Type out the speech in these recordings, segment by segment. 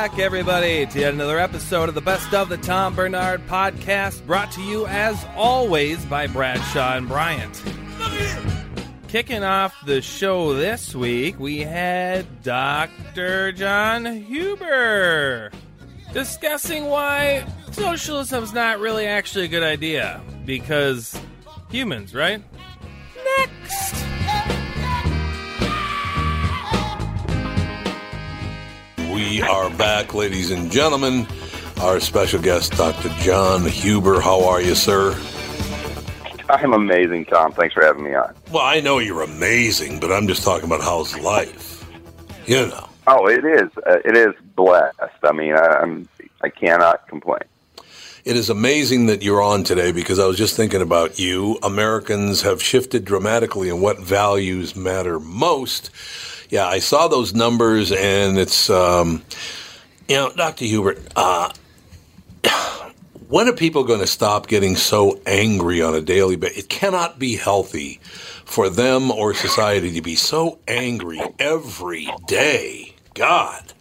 Back, everybody, to yet another episode of the Best of the Tom Barnard Podcast, brought to you, as always, by Bradshaw and Bryant. Kicking off the show this week, we had Dr. John Huber discussing why socialism's not really actually a good idea. Because humans, right? Next! We are back, ladies and gentlemen. Our special guest, Dr. John Huber. How are you, sir? I'm amazing, Tom. Thanks for having me on. Well, I know you're amazing, but I'm just talking about how's life. You know. Oh, it is. Uh, it is blessed. I mean, I, I'm. I cannot complain. It is amazing that you're on today because I was just thinking about you. Americans have shifted dramatically in what values matter most. Yeah, I saw those numbers, and it's, um, you know, Dr. Huber, uh, when are people going to stop getting so angry on a daily basis? It cannot be healthy for them or society to be so angry every day. God.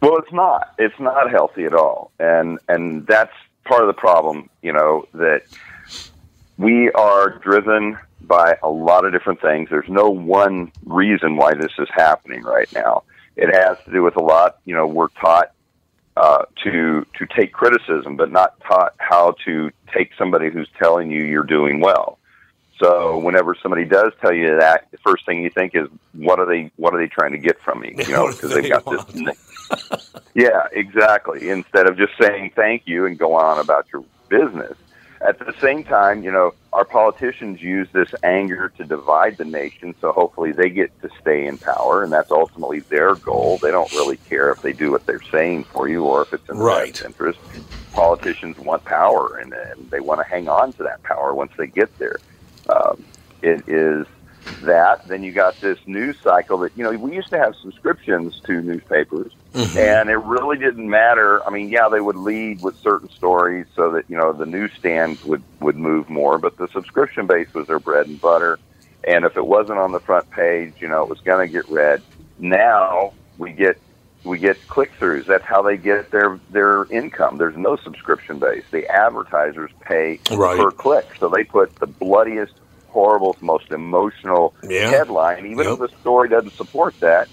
Well, it's not. It's not healthy at all, and and that's part of the problem. You know that we are driven by a lot of different things. There's no one reason why this is happening right now. It has to do with a lot. You know, we're taught uh, to to take criticism, but not taught how to take somebody who's telling you you're doing well. So whenever somebody does tell you that, the first thing you think is, what are they? What are they trying to get from me? You know, because they they've got want? this. yeah, exactly. Instead of just saying thank you and go on about your business. At the same time, you know, our politicians use this anger to divide the nation, so hopefully they get to stay in power, and that's ultimately their goal. They don't really care if they do what they're saying for you or if it's in their Right. best interest. Politicians want power, and, and they want to hang on to that power once they get there. Um, it is that. Then you got this news cycle that you know we used to have subscriptions to newspapers, mm-hmm. and it really didn't matter. I mean, yeah, they would lead with certain stories so that you know the newsstand would would move more, but the subscription base was their bread and butter. And if it wasn't on the front page, you know, it was going to get read. Now we get we get click throughs. That's how they get their their income. There's no subscription base. The advertisers pay Right. per click, so they put the bloodiest, horrible, most emotional Yeah. headline, even Yep. if the story doesn't support that,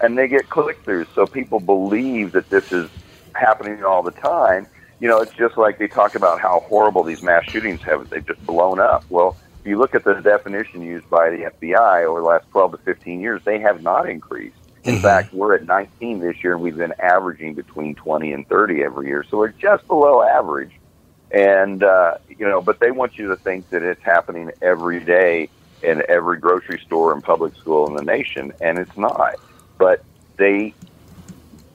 and they get click throughs. So people believe that this is happening all the time. You know, it's just like they talk about how horrible these mass shootings have. They've just blown up. Well, if you look at the definition used by the FBI over the last 12 to 15 years, they have not increased. In mm-hmm. fact, we're at 19 this year, and we've been averaging between 20 and 30 every year. So we're just below average. And, uh, you know, but they want you to think that it's happening every day in every grocery store and public school in the nation, and it's not. But they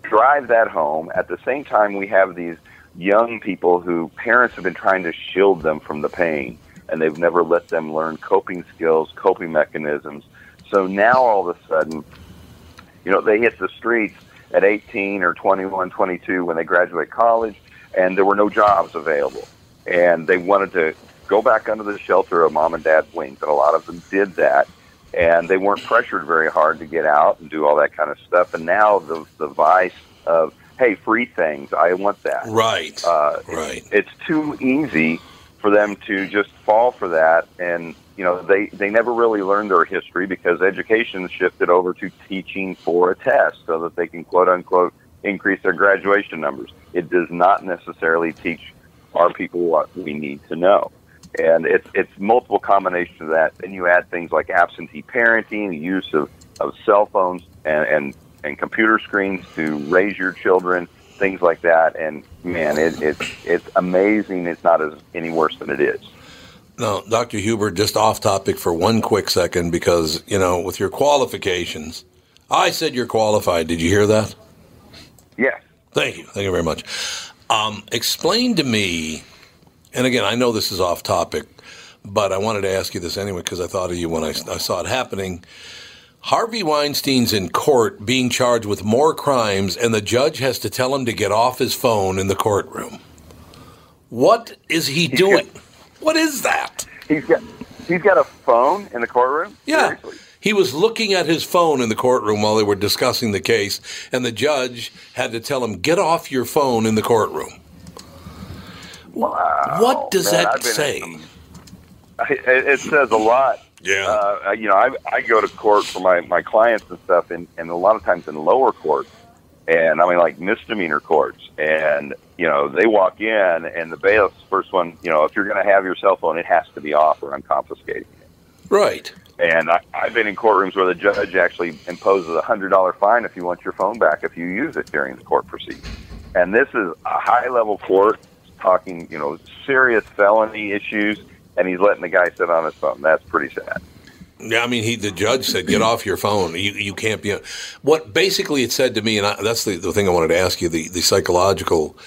drive that home. At the same time, we have these young people who parents have been trying to shield them from the pain, and they've never let them learn coping skills, coping mechanisms. So now all of a sudden, you know, they hit the streets at 18 or 21, 22 when they graduate college, and there were no jobs available. And they wanted to go back under the shelter of mom and dad's wings, and a lot of them did that. And they weren't pressured very hard to get out and do all that kind of stuff. And now the the vice of hey, free things, I want that. Right. Uh, right. It's too easy for them to just fall for that, and you know they they never really learned their history because education shifted over to teaching for a test so that they can quote unquote increase their graduation numbers. It does not necessarily teach our people what we need to know. And it's it's multiple combinations of that. Then you add things like absentee parenting, use of, of cell phones and, and, and computer screens to raise your children, things like that. And man, it, it's it's amazing. It's not as any worse than it is. Now, Dr. Huber, just off topic for one quick second, because, you know, with your qualifications, I said you're qualified. Did you hear that? Yes. Thank you. Thank you very much. Um, explain to me, and again, I know this is off topic, but I wanted to ask you this anyway because I thought of you when I, I saw it happening. Harvey Weinstein's in court being charged with more crimes, and the judge has to tell him to get off his phone in the courtroom. What is he doing? What is that? He's got he's got a phone in the courtroom. Yeah. Seriously? He was looking at his phone in the courtroom while they were discussing the case, and the judge had to tell him, Get off your phone in the courtroom. Wow. What does Man, that say? some- it says a lot. Yeah. Uh, you know, I, I go to court for my, my clients and stuff, and, and a lot of times in lower courts, and I mean, like misdemeanor courts. And, you know, they walk in, and the bailiff's first one, you know, if you're going to have your cell phone, it has to be off or I'm confiscating it. Right. And I, I've been in courtrooms where the judge actually imposes a hundred dollar fine if you want your phone back if you use it during the court proceedings. And this is a high level court talking, you know, serious felony issues, and he's letting the guy sit on his phone. That's pretty sad. Yeah, I mean, he the judge said, "Get off your phone. You you can't be." What basically it said to me, and I, that's the, the thing I wanted to ask you. The the psychological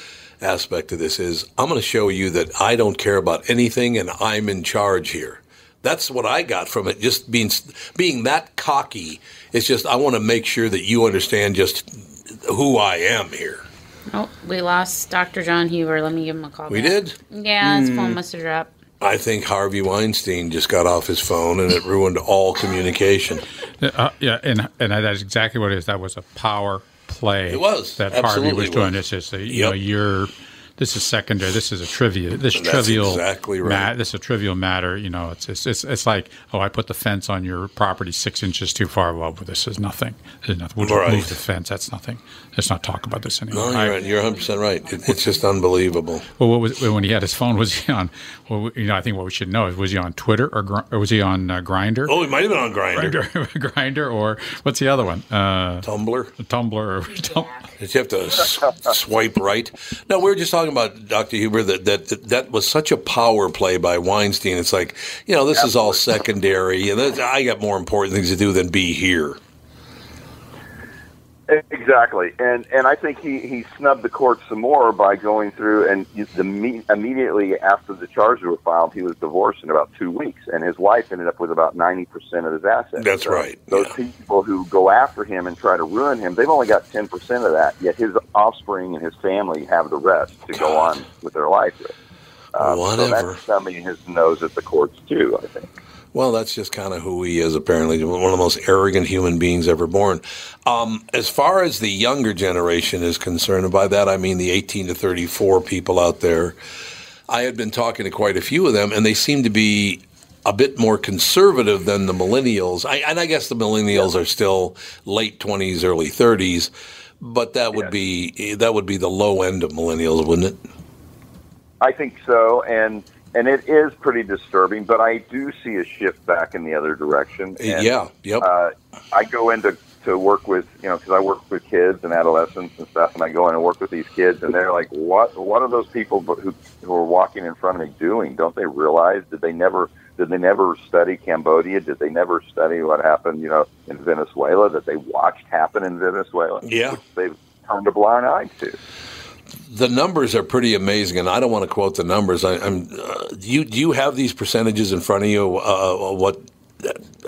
aspect of this is, I'm going to show you that I don't care about anything, and I'm in charge here. That's what I got from it. Just being being that cocky. It's just I want to make sure that you understand just who I am here. Oh, we lost Dr. John Huber. Let me give him a call. We back. did? Yeah, his Hmm. phone must have dropped. I think Harvey Weinstein just got off his phone, and it ruined all communication. Uh, yeah, and and that's exactly what it is. That was a power play. It was. that Harvey Absolutely was doing. was. This is a, you know you're. This is secondary. This is a trivia. This That's trivial. exactly right. ma- this is a trivial matter. You know, it's, it's it's it's like oh, I put the fence on your property six inches too far. Well, this is nothing. This is nothing. We'll just Right. move the fence. That's nothing. Let's not talk about this anymore. No, you're right. You're 100 percent right. It, it's just unbelievable. well, what was when he had his phone? Was he on? Well, you know, I think what we should know is was he on Twitter or, or was he on uh, Grindr? Oh, he might have been on Grindr. Grindr, or what's the other one? Uh, Tumblr. Tumblr. Or, Tum- Did you have to s- swipe right? No, we were just talking about Dr. Huber that, that that was such a power play by Weinstein. It's like you know this is all secondary, and I got more important things to do than be here. Exactly, and and I think he he snubbed the court some more by going through and the me- immediately after the charges were filed, he was divorced in about two weeks, and his wife ended up with about ninety percent of his assets. That's So right, Those people who go after him and try to ruin him, they've only got ten percent of that. Yet his offspring and his family have the rest to go on with their life. With. Um, So Whatever. that's thumbing his nose at the courts too. I think. Well, that's just kind of who he is, apparently. One of the most arrogant human beings ever born. Um, as far as the younger generation is concerned, and by that I mean the 18 to 34 people out there, I had been talking to quite a few of them, and they seem to be a bit more conservative than the millennials. I, and I guess the millennials are still late 20s, early 30s, but that would be that would be the low end of millennials, wouldn't it? I think so, and and it is pretty disturbing. But I do see a shift back in the other direction. And, yeah, yep. Uh, I go into to work with you know because I work with kids and adolescents and stuff, and I go in and work with these kids, and they're like, "What? What are those people who who are walking in front of me doing? Don't they realize? Did they never?" Did they never study Cambodia? Did they never study what happened, you know, in Venezuela that they watched happen in Venezuela? Yeah. Which they've turned a blind eye to. The numbers are pretty amazing, and I don't want to quote the numbers. I, I'm. Uh, you do you have these percentages in front of you? Uh, what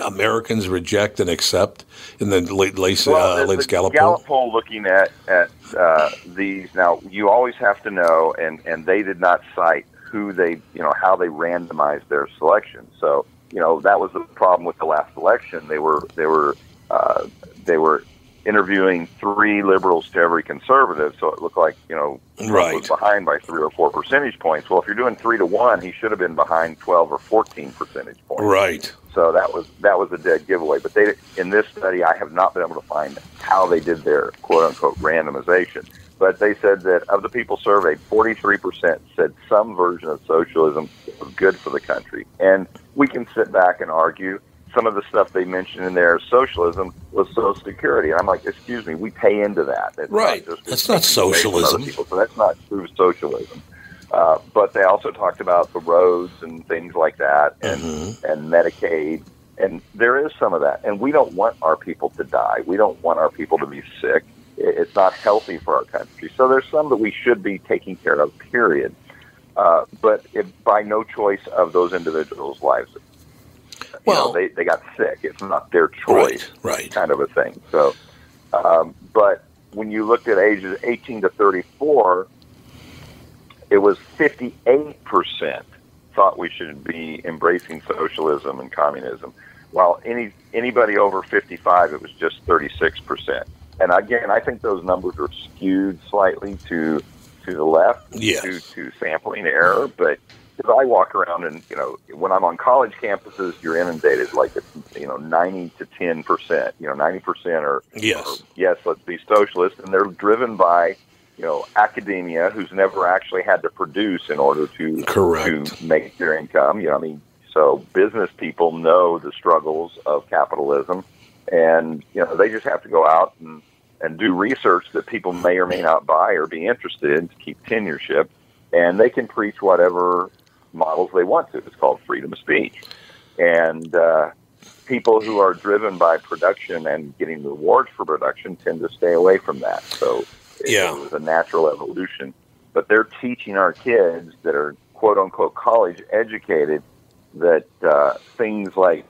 Americans reject and accept in the late, late, Well, uh, latest Gallup poll? Gallup poll looking at at uh, these now, you always have to know, and and they did not cite who they, you know, how they randomized their selection. So you know that was the problem with the last election. They were they were uh, they were interviewing three liberals to every conservative, so it looked like you know Trump Right. was behind by three or four percentage points. Well, if you're doing three to one, he should have been behind twelve or fourteen percentage points. Right. So that was that was a dead giveaway. But they in this study, I have not been able to find how they did their quote unquote randomization. But they said that of the people surveyed, 43% said some version of socialism was good for the country. And we can sit back and argue. Some of the stuff they mentioned in there, socialism, was Social Security. And I'm like, excuse me, we pay into that. It's Right. Not just That's not taking away from other socialism. people, so that's not true socialism. Uh, but they also talked about the roads and things like that, and Mm-hmm. and Medicaid, and there is some of that. And we don't want our people to die. We don't want our people to be sick. It's not healthy for our country. So there's some that we should be taking care of. Period. Uh, but it, by no choice of those individuals' lives. You Well- know, they they got sick. It's not their choice right. kind of a thing. So, um, but when you looked at ages 18 to 34, it was 58% thought we should be embracing socialism and communism, while any anybody over 55, it was just 36%. And again, I think those numbers are skewed slightly to to the left Yes. due to sampling error, but because I walk around and you know when I'm on college campuses, you're inundated like it's you know 90 to 10 percent, you know 90 percent are Yes. yes, let's be socialist, and they're driven by you know academia who's never actually had to produce in order to Correct. to make their income. You know, I mean, so business people know the struggles of capitalism, and you know they just have to go out and and do research that people may or may not buy or be interested in to keep tenureship, and they can preach whatever models they want to. It's called freedom of speech, and uh, people who are driven by production and getting rewards for production tend to stay away from that. So it, Yeah. it was a natural evolution. But they're teaching our kids that are quote unquote college educated that uh, things like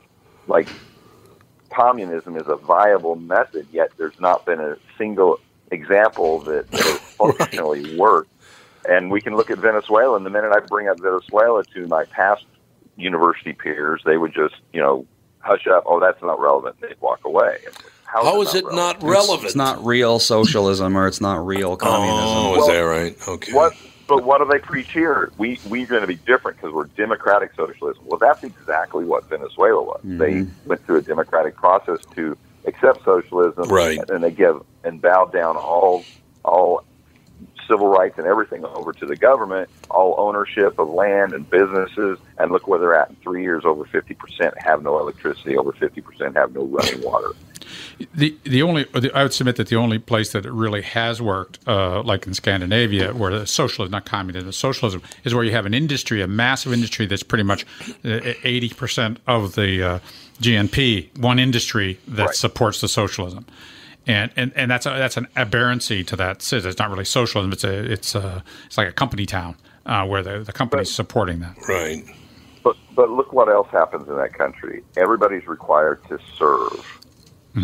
like communism is a viable method. Yet there's not been a single example that, that has functionally worked. And we can look at Venezuela, and the minute I bring up Venezuela to my past university peers, they would just, you know, hush up. Oh, that's not relevant. They'd walk away. How, How is it not relevant? It's not real socialism or it's not real oh, communism. Oh, is that right? Okay. What? But what do they preach here? We we're going to be different because we're democratic socialism. Well, that's exactly what Venezuela was. Mm-hmm. They went through a democratic process to accept socialism, Right. And they give and bow down all all civil rights and everything over to the government, all ownership of land and businesses, and look where they're at in three years. Over fifty percent have no electricity. Over fifty percent have no running water. The the only the, I would submit that the only place that it really has worked, uh, like in Scandinavia, where the socialism, not communism, socialism, is where you have an industry, a massive industry that's pretty much uh, eighty percent of the uh, GNP, one industry that Right. supports the socialism. And, and, and that's a, that's an aberrancy to that. system. It's not really socialism. It's a it's a it's like a company town uh, where the the company's supporting that. Right. But but look what else happens in that country. Everybody's required to serve.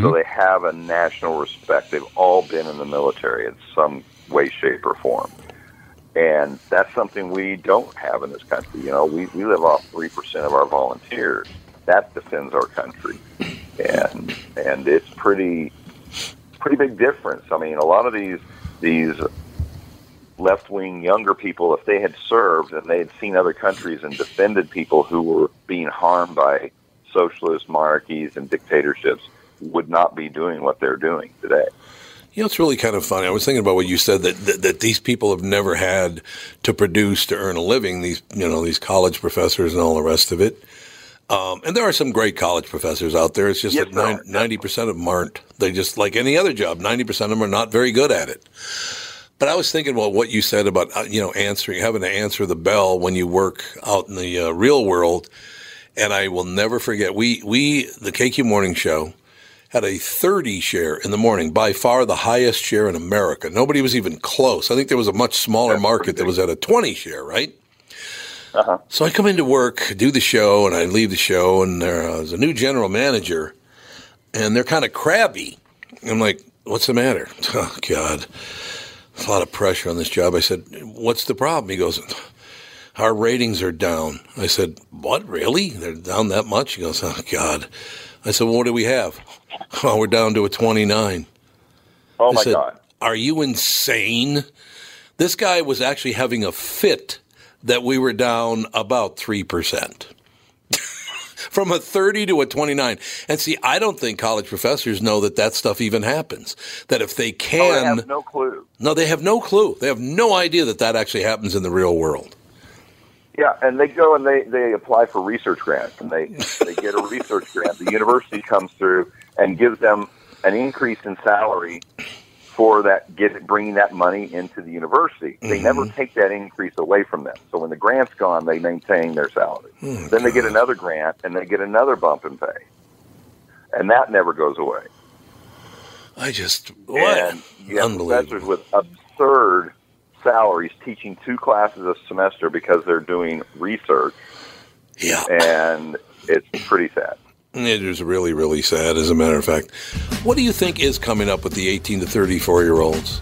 So they have a national respect. They've all been in the military in some way, shape, or form. And that's something we don't have in this country. You know, we, we live off 3% of our volunteers. That defends our country. And and it's pretty pretty big difference. I mean, a lot of these these left wing younger people, if they had served and they had seen other countries and defended people who were being harmed by socialist monarchies and dictatorships, would not be doing what they're doing today. You know, it's really kind of funny. I was thinking about what you said that, that that these people have never had to produce to earn a living. These you know these college professors and all the rest of it. Um, and there are some great college professors out there. It's just Yes, that there nine- are, ninety percent of them aren't. They just like any other job. Ninety percent of them are not very good at it. But I was thinking about what you said about uh, you know answering, having to answer the bell when you work out in the uh, real world. And I will never forget. We we the KQ Morning Show had a 30 share in the morning, by far the highest share in America. Nobody was even close. I think there was a much smaller market that was at a 20 share, right? Uh-huh. So I come into work, do the show, and I leave the show, and there's a new general manager, and they're kind of crabby. I'm like, what's the matter? Oh, God. A lot of pressure on this job. I said, what's the problem? He goes, our ratings are down. I said, what, really? They're down that much? He goes, oh, God. I said, well, what do we have? Oh, we're down to a 29. Oh I my said, God. Are you insane? This guy was actually having a fit that we were down about 3%. From a 30 to a 29. And see, I don't think college professors know that that stuff even happens. That if they Oh, they can. have no clue. no, they have no clue. They have no idea that that actually happens in the real world. Yeah, and they go and they, they apply for research grants, and they they get a research grant. The university comes through and gives them an increase in salary for that get bringing that money into the university. They Mm-hmm. never take that increase away from them. So when the grant's gone, they maintain their salary. Oh, then they get another grant and they get another bump in pay, and that never goes away. I just. What? And you have professors with absurd salaries teaching two classes a semester because they're doing research. Yeah. And it's pretty sad. It is really, really sad, as a matter of fact. What do you think is coming up with the 18 to 34 year olds?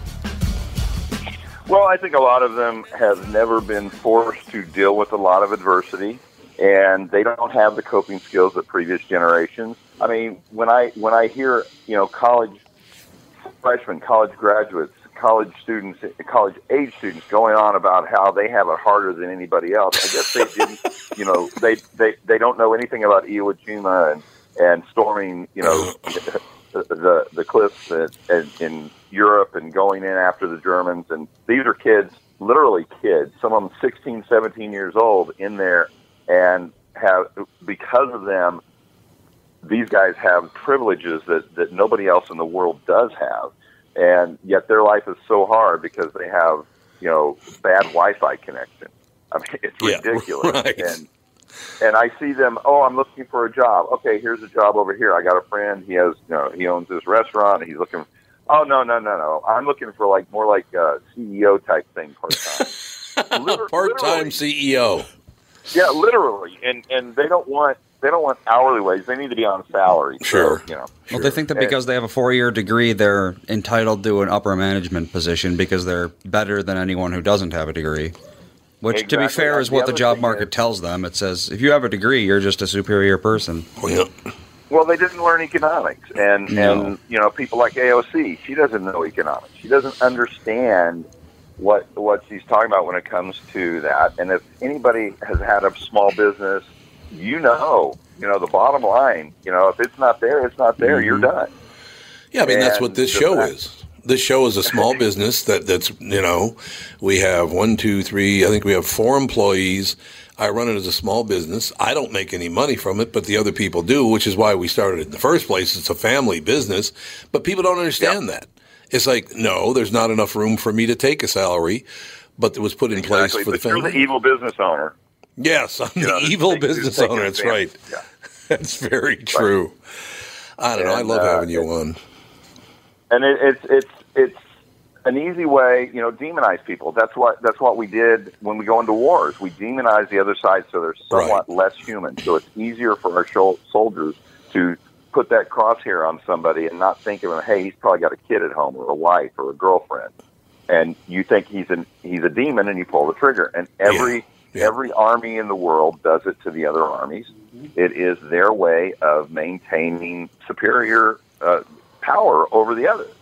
Well, I think a lot of them have never been forced to deal with a lot of adversity, and they don't have the coping skills of previous generations. I mean, when I when I hear you know college freshmen, college graduates, college students, college age students going on about how they have it harder than anybody else, I guess they didn't. You know, they they they don't know anything about Iwo Jima and and storming. You know. The the cliffs at, at, in Europe and going in after the Germans and these are kids, literally kids. Some of them 16, 17 years old in there, and have because of them, these guys have privileges that that nobody else in the world does have, and yet their life is so hard because they have you know bad Wi-Fi connection. I mean, it's Yeah, ridiculous. right. And and I see them. Oh, I'm looking for a job. Okay, here's a job over here. I got a friend. He has, you know, he owns this restaurant. He's looking. Oh no, no, no, no. I'm looking for like more like a CEO type thing part time. Part time CEO. yeah, literally. And and they don't want they don't want hourly wage. They need to be on salary. So, Sure. you know. Well, they think that because they have a four-year degree, they're entitled to an upper management position because they're better than anyone who doesn't have a degree. Which, to be fair, is The what the other job thing market tells them. It says if you have a degree, you're just a superior person. Oh, well, they didn't learn economics, and No. and you know people like AOC. She doesn't know economics. She doesn't understand what what she's talking about when it comes to that. And if anybody has had a small business, you know, you know the bottom line. You know, if it's not there, it's not there. You're mm-hmm. done. Yeah, I mean that's what this show fact- is. This show is a small business that that's you know, we have one, two, three. I think we have four employees. I run it as a small business. I don't make any money from it, but the other people do, which is why we started it in the first place. It's a family business, but people don't understand that. It's like no, there's not enough room for me to take a salary, but it was put in place Exactly. for the But you're family. the evil business owner. Yes, I'm You the know, evil business owner. That's right. Yeah. That's very true. I don't know. I love uh, having you on. and it, it's it's it's an easy way, you know, demonize people. That's what that's what we did when we go into wars. We demonize the other side so they're somewhat less human. So it's easier for our shol- soldiers to put that crosshair on somebody and not think of him. Hey, he's probably got a kid at home or a wife or a girlfriend, and you think he's an he's a demon, and you pull the trigger. And every every army in the world does it to the other armies. It is their way of maintaining superior uh, power over the others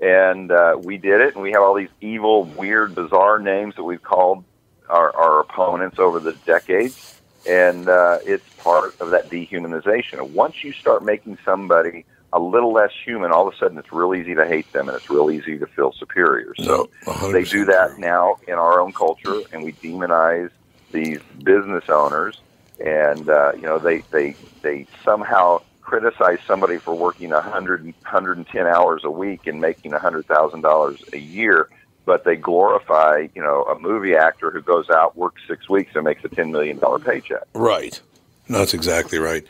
and uh, we did it. And we have all these evil, weird, bizarre names that we've called our, our opponents over the decades, and uh, it's part of that dehumanization. Once you start making somebody a little less human, all of a sudden it's real easy to hate them and it's real easy to feel superior. So they do that now in our own culture, and we demonize these business owners, and uh, you know they they they somehow criticize somebody for working 100 110 hours a week and making $100,000 a year but they glorify, you know, a movie actor who goes out, works six weeks, and makes a ten million dollar paycheck. Right. No, That's exactly right.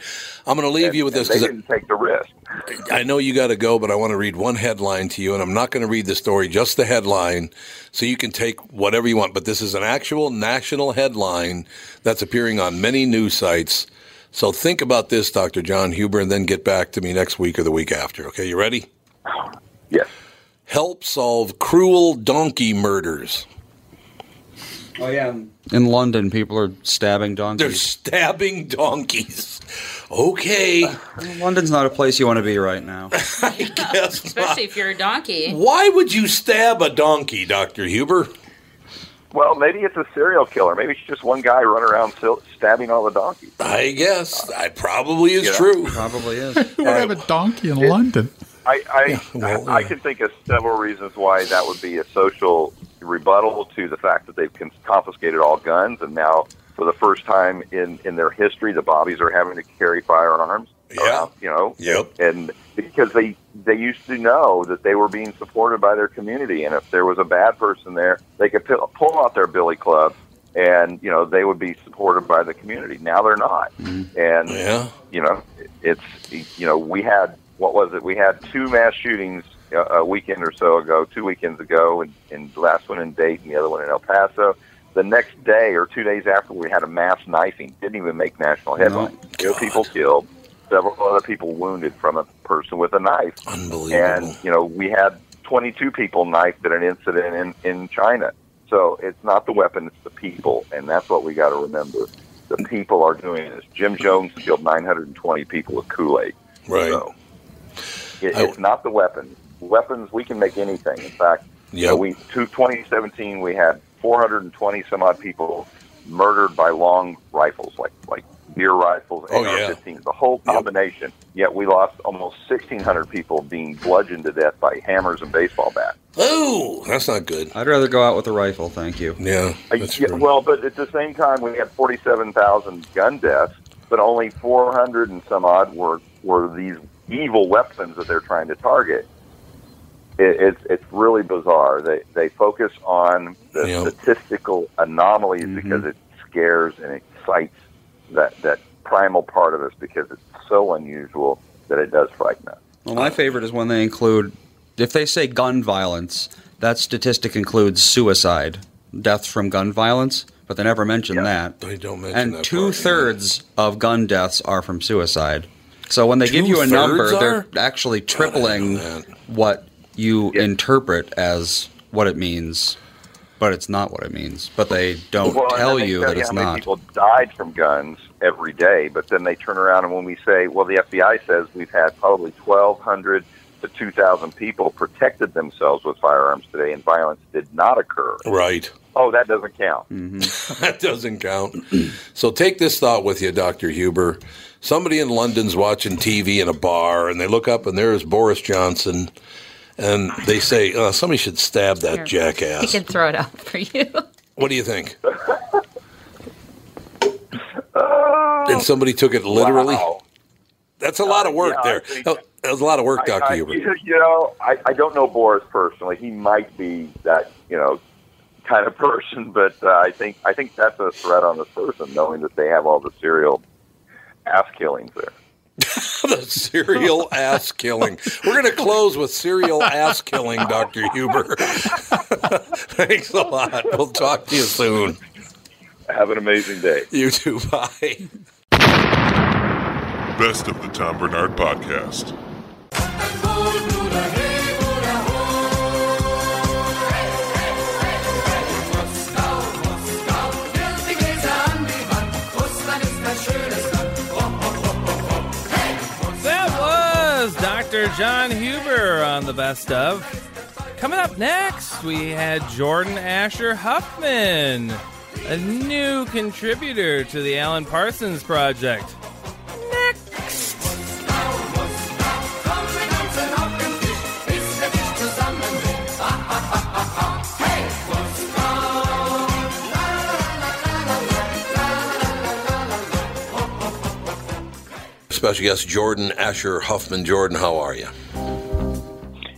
I'm going to leave And- you with this they didn't take the risk. I know you got to go, but I want to read one headline to you, and I'm not going to read the story, just the headline, so you can take whatever you want. But this is an actual national headline that's appearing on many news sites. So think about this, Dr. John Huber, and then get back to me next week or the week after. Okay, you ready? Yes. Help solve cruel donkey murders. Oh yeah. In London, people are stabbing donkeys. They're stabbing donkeys. Okay. London's not a place you want to be right now. I guess Especially if you're a donkey. Why would you stab a donkey, Dr. Huber? Well, maybe it's a serial killer. Maybe it's just one guy running around stabbing all the donkeys. I guess. I probably is You know? true. Probably is. Who would have a donkey in London? I I, well, I yeah. can think of several reasons why that would be a social rebuttal to the fact that they've confiscated all guns, and now for the first time in in their history, the bobbies are having to carry firearms. Yeah. You know. Yep. And because they they used to know that they were being supported by their community, and if there was a bad person there, they could pull, pull out their billy club. And you know they would be supported by the community. Now they're not, mm-hmm. and Yeah. you know, it's you know we had what was it? We had two mass shootings uh, a weekend or so ago, two weekends ago, and, and the last one in Dayton, the other one in El Paso. The next day or two days after, we had a mass knifing. Didn't even make national headlines. Two people killed, several other people wounded from a person with a knife. Unbelievable. And you know, we had 22 people knifed at an incident in in China. So it's not the weapon; it's the people, and that's what we got to remember. The people are doing this. Jim Jones killed 920 people with Kool Aid. Right. So it, it's not the weapons. Weapons, we can make anything. In fact, you know, we to 2017 we had 420 some odd people murdered by long rifles, like like deer rifles, Oh, yeah. AR-15s, the whole combination. Yet we lost almost 1,600 people being bludgeoned to death by hammers and baseball bats. Oh, that's not good. I'd rather go out with a rifle, thank you. Yeah. Uh, That's yeah, true. well, but at the same time, we had 47,000 gun deaths, but only 400 and some odd were were these evil weapons that they're trying to target. It, it's it's really bizarre. They they focus on the Yeah. statistical anomalies mm-hmm. because it scares and excites that that primal part of us because it's so unusual that it does frighten us. Well, my favorite is when they include, if they say gun violence, that statistic includes suicide, deaths from gun violence, but they never mention that. They don't mention that And two part, thirds of gun deaths are from suicide. So when they give you a number, Two-thirds they're actually tripling what you interpret as what it means, but it's not what it means. But they don't Well, tell they you tell that it's how many not. People died from guns every day, but then they turn around and when we say, well, the FBI says we've had probably 1,200 to 2,000 people protected themselves with firearms today, and violence did not occur. Right. Oh, that doesn't count. Mm-hmm. that doesn't count. so take this thought with you, Dr. Huber. Somebody in London's watching TV in a bar, and they look up, and there's Boris Johnson, and they say, uh, somebody should stab that He jackass. He can throw it out for you. What do you think? and somebody took it literally. Wow. That's a lot of work Yeah, there. think- Oh, That was a lot of work, I- Dr. I- Huber. You, you know, I, I don't know Boris personally. He might be that, you know, kind of person, but uh, I think I think that's a threat on this person, knowing that they have all the serial ass killings there. the serial ass killing. We're going to close with serial ass killing, Dr. Huber. Thanks a lot. We'll talk to you soon. Have an amazing day. You too. Bye. Best of the Tom Barnard Podcast. John Huber on the best of. Coming up next, we had Jordan Asher Huffman, a new contributor to the Alan Parsons Project. Special guest, Jordan Asher Huffman. Jordan, how are you?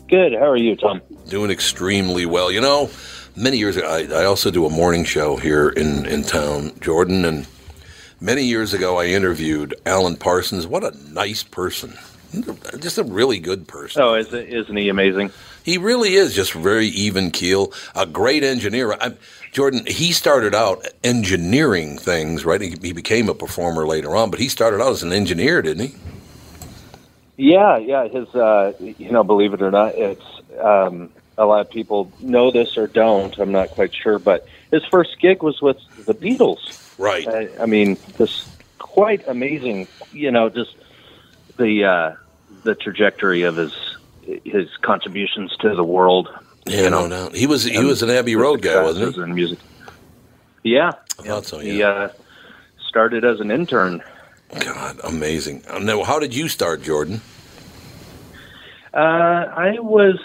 Good. How are you, Tom? Doing extremely well. You know, many years ago, I, I also do a morning show here in, in town, Jordan, and many years ago, I interviewed Alan Parsons. What a nice person. Just a really good person. Oh, is isn't he amazing? He really is just very even keel, a great engineer. I, Jordan, he started out engineering things, right? He, he became a performer later on, but he started out as an engineer, didn't he? Yeah, yeah. His, uh, you know, believe it or not, it's um, a lot of people know this or don't. I'm not quite sure, but his first gig was with the Beatles. Right. I, I mean, this quite amazing. You know, just the uh, the trajectory of his his contributions to the world. Yeah, you know, no doubt. He was he was an Abbey Road guy, wasn't he? In music. Yeah, I thought so. he uh, started as an intern. God, amazing. Now, how did you start, Jordan? Uh, I was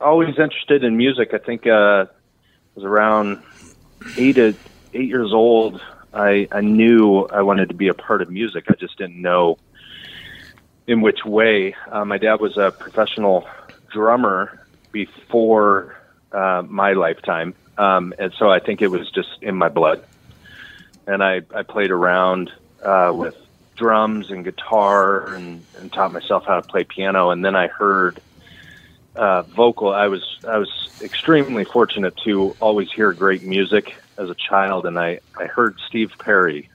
always interested in music. I think uh, I was around eight to eight years old. I I knew I wanted to be a part of music. I just didn't know in which way. Uh, my dad was a professional drummer before uh, my lifetime, um, and so I think it was just in my blood. And I I played around uh, with drums and guitar and, and taught myself how to play piano. And then I heard uh, vocal. I was I was extremely fortunate to always hear great music as a child, and I I heard Steve Perry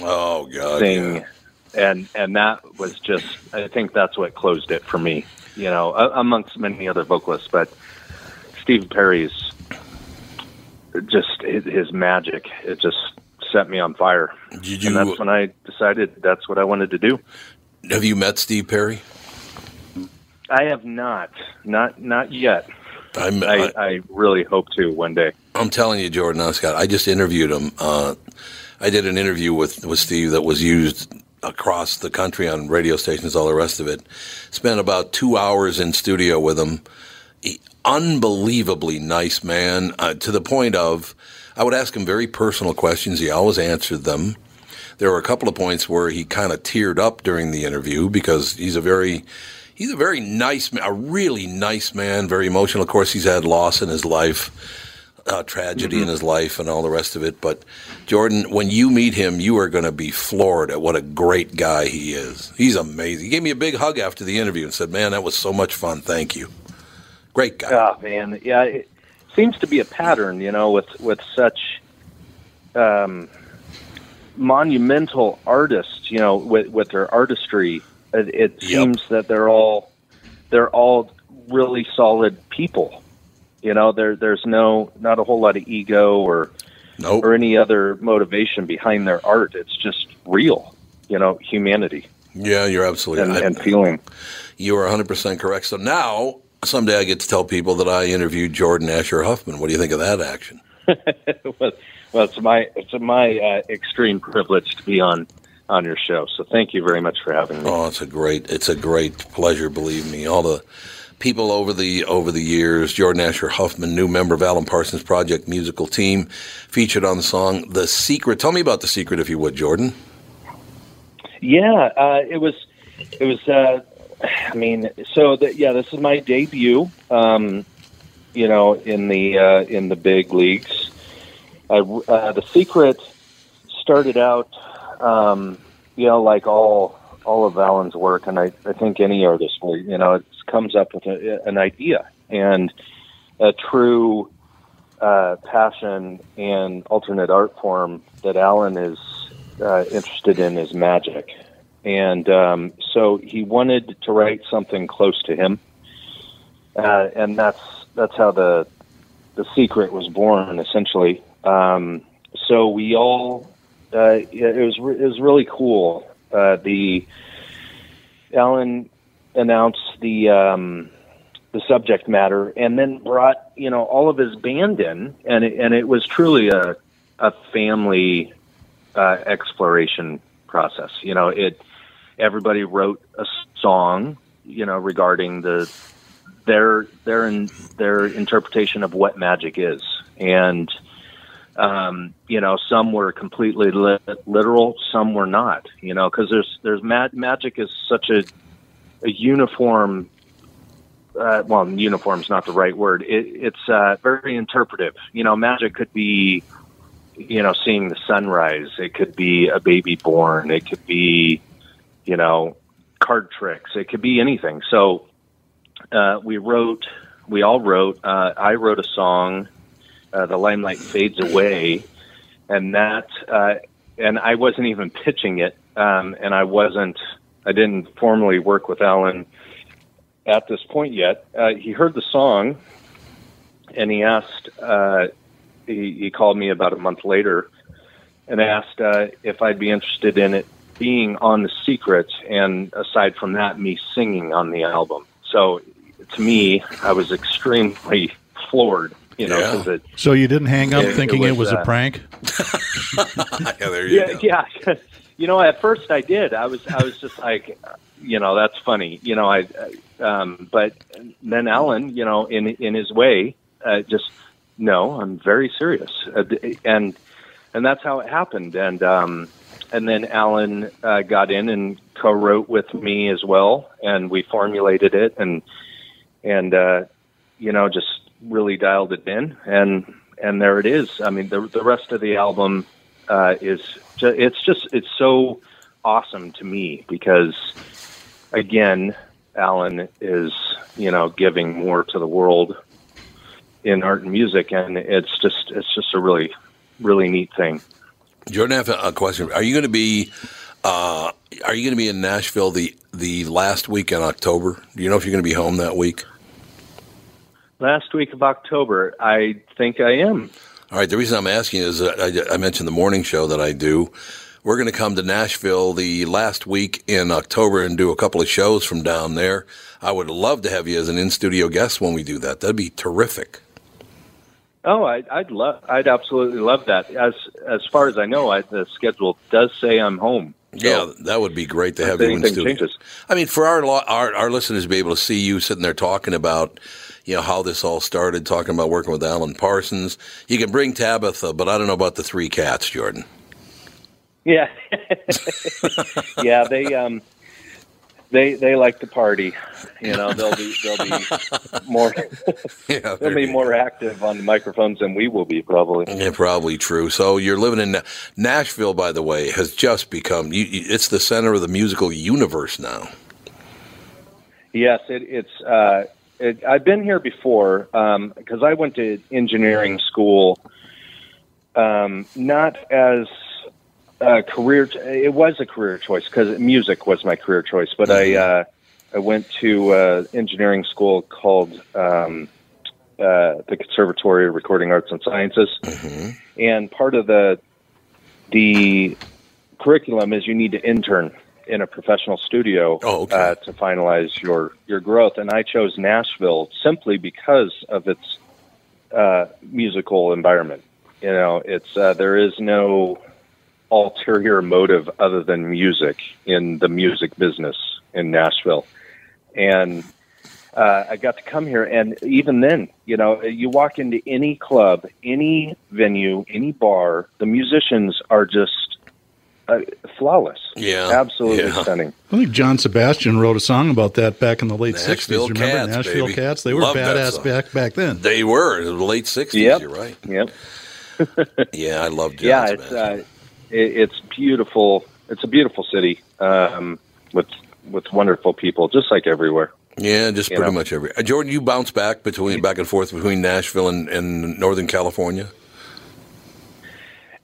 Oh God, sing, yeah. and and that was just I think that's what closed it for me. You know, amongst many other vocalists, but Steve Perry's just his, magic. It just set me on fire. Did and that's when I decided that's what I wanted to do. Have you met Steve Perry? I have not, not not yet. I'm, I, I really hope to one day. I'm telling you, Jordan Scott. I just interviewed him. Uh, I did an interview with with Steve that was used across the country on radio stations, all the rest of it. Spent about two hours in studio with him. He, unbelievably nice man uh, to the point of I would ask him very personal questions. He always answered them. There were a couple of points where he kind of teared up during the interview because he's a very he's a very nice man, a really nice man, very emotional. Of course, he's had loss in his life, uh, tragedy in his life, and all the rest of it. But Jordan, when you meet him, you are going to be floored at what a great guy he is. He's amazing. He gave me a big hug after the interview and said, "Man, that was so much fun. Thank you." Great guy. Oh man, yeah, it seems to be a pattern, you know, with with such um, monumental artists, you know, with with their artistry. It, it seems that they're all they're all really solid people. You know, there there's no not a whole lot of ego or or any other motivation behind their art. It's just real, you know, humanity Yeah, you're absolutely and, I- and feeling. You are 100% correct. So now, someday I get to tell people that I interviewed Jordan Asher Huffman. What do you think of that action? well, well, it's my it's my uh, extreme privilege to be on on your show. So thank you very much for having me. Oh, it's a great, it's a great pleasure. Believe me, all the people over the over the years. Jordan Asher Huffman, new member of Alan Parsons Project musical team, featured on the song "The Secret." Tell me about the secret, if you would, Jordan. Yeah, uh, it was it was. Uh, I mean, so the, yeah, this is my debut. Um, you know, in the uh, in the big leagues. I, uh, the secret started out, um, you know, like all all of Alan's work, and I, I think any artist you know, it comes up with a, an idea and a true uh, passion and alternate art form that Alan is uh, interested in is magic, and um, so he wanted to write something close to him, uh, and that's that's how the the secret was born, essentially. Um, so we all, uh, it was re- it was really cool. Uh, the Alan announced the um, the subject matter, and then brought you know all of his band in, and it, and it was truly a a family uh, exploration process. You know, it everybody wrote a song, you know, regarding the their their in, their interpretation of what magic is, and Um, you know, some were completely li- literal, some were not. You know, because there's there's ma- magic is such a a uniform. Uh, well, uniform's not the right word. It, it's uh, very interpretive. You know, magic could be, you know, seeing the sunrise. It could be a baby born. It could be, you know, card tricks. It could be anything. So uh, we wrote, we all wrote. Uh, I wrote a song, uh, "The Limelight Fades Away," and that, uh, and I wasn't even pitching it, um, and I wasn't, I didn't formally work with Alan at this point yet. Uh, he heard the song, and he asked. Uh, he, he called me about a month later, and asked uh, if I'd be interested in it being on the secret, and aside from that, me singing on the album. So to me, I was extremely floored. You know, Yeah. 'cause it, So you didn't hang up It- thinking it it was, was, a uh, prank? yeah, there you yeah, go. yeah. You know, at first I did. I was, I was just like, you know, that's funny. You know, I, um, but then Alan, you know, in in his way, uh, just no, I'm very serious, uh, and and that's how it happened. And um, and then Alan uh, got in and co-wrote with me as well, and we formulated it, and and uh, you know, just really dialed it in, and and there it is. I mean, the the rest of the album uh, is it's just it's so awesome to me because again, Alan is you know giving more to the world in art and music, and it's just it's just a really really neat thing. Jordan, I have a question. Are you going to be? Uh, are you going to be in Nashville the the last week in October? Do you know if you're going to be home that week? Last week of October, I think I am. All right. The reason I'm asking is I, I mentioned the morning show that I do. We're going to come to Nashville the last week in October and do a couple of shows from down there. I would love to have you as an in studio guest when we do that. That'd be terrific. Oh, I, I'd love, I'd absolutely love that. As as far as I know, I, the schedule does say I'm home. Yeah, that would be great to have you in studio. changes. I mean, for our, our our listeners to be able to see you sitting there talking about, you know, how this all started, talking about working with Alan Parsons. You can bring Tabitha, but I don't know about the three cats, Jordan. Yeah, yeah. They um, they they like to party. You know, they'll be they'll be more Yeah, they'll be more active on the microphones than we will be probably. Yeah, probably true. So you're living in Nashville, by the way, has just become you, it's the center of the musical universe now. Yes, it, it's. Uh, it, I've been here before because I went to engineering school, um, not as career. It was a career choice because music was my career choice, but I uh, I went to uh, engineering school called um, uh, the Conservatory of Recording Arts and Sciences, and part of the the curriculum is you need to intern in a professional studio uh, to finalize your your growth. And I chose Nashville simply because of its uh, musical environment. You know, it's uh, there is no ulterior motive other than music in the music business in Nashville, and. Uh, I got to come here, and even then, you know, you walk into any club, any venue, any bar, the musicians are just uh, flawless. Yeah, absolutely yeah. stunning. I think John Sebastian wrote a song about that back in the late Nashville 60s. Remember Cats, Nashville baby. Cats? They were Love badass back back then. They were in the late '60s. Yep. You're right. Yep. yeah, I love John yeah, it's uh, it, it's beautiful. It's a beautiful city um, with with wonderful people, just like everywhere. Yeah, just pretty know? much every. Uh, Jordan, you bounce back between back and forth between Nashville and, and Northern California.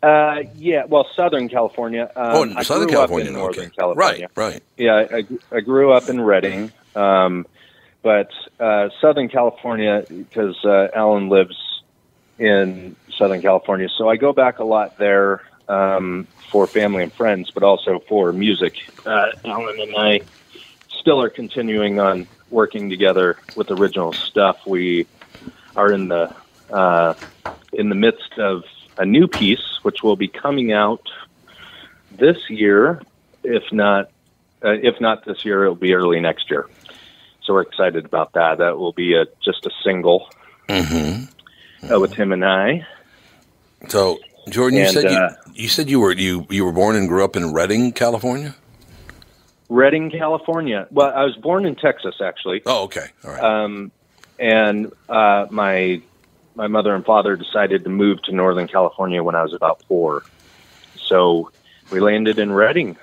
Uh, yeah, well, Southern California. Um, Oh, I Southern California, in okay. Northern California. Right, right. Yeah, I, I grew up in Redding, um, but uh, Southern California because uh, Alan lives in Southern California, so I go back a lot there um, for family and friends, but also for music. Uh, Alan and I still are continuing on working together with original stuff. We are in the uh, in the midst of a new piece, which will be coming out this year, if not uh, if not this year, it'll be early next year. So we're excited about that. That will be a, just a single Mm-hmm. uh, with him and I. So, Jordan, you And, said uh, you, you said you were you you were born and grew up in Redding, California. Redding, California. Well, I was born in Texas, actually. Oh, okay, all right. Um, and uh, my my mother and father decided to move to Northern California when I was about four. So we landed in Redding.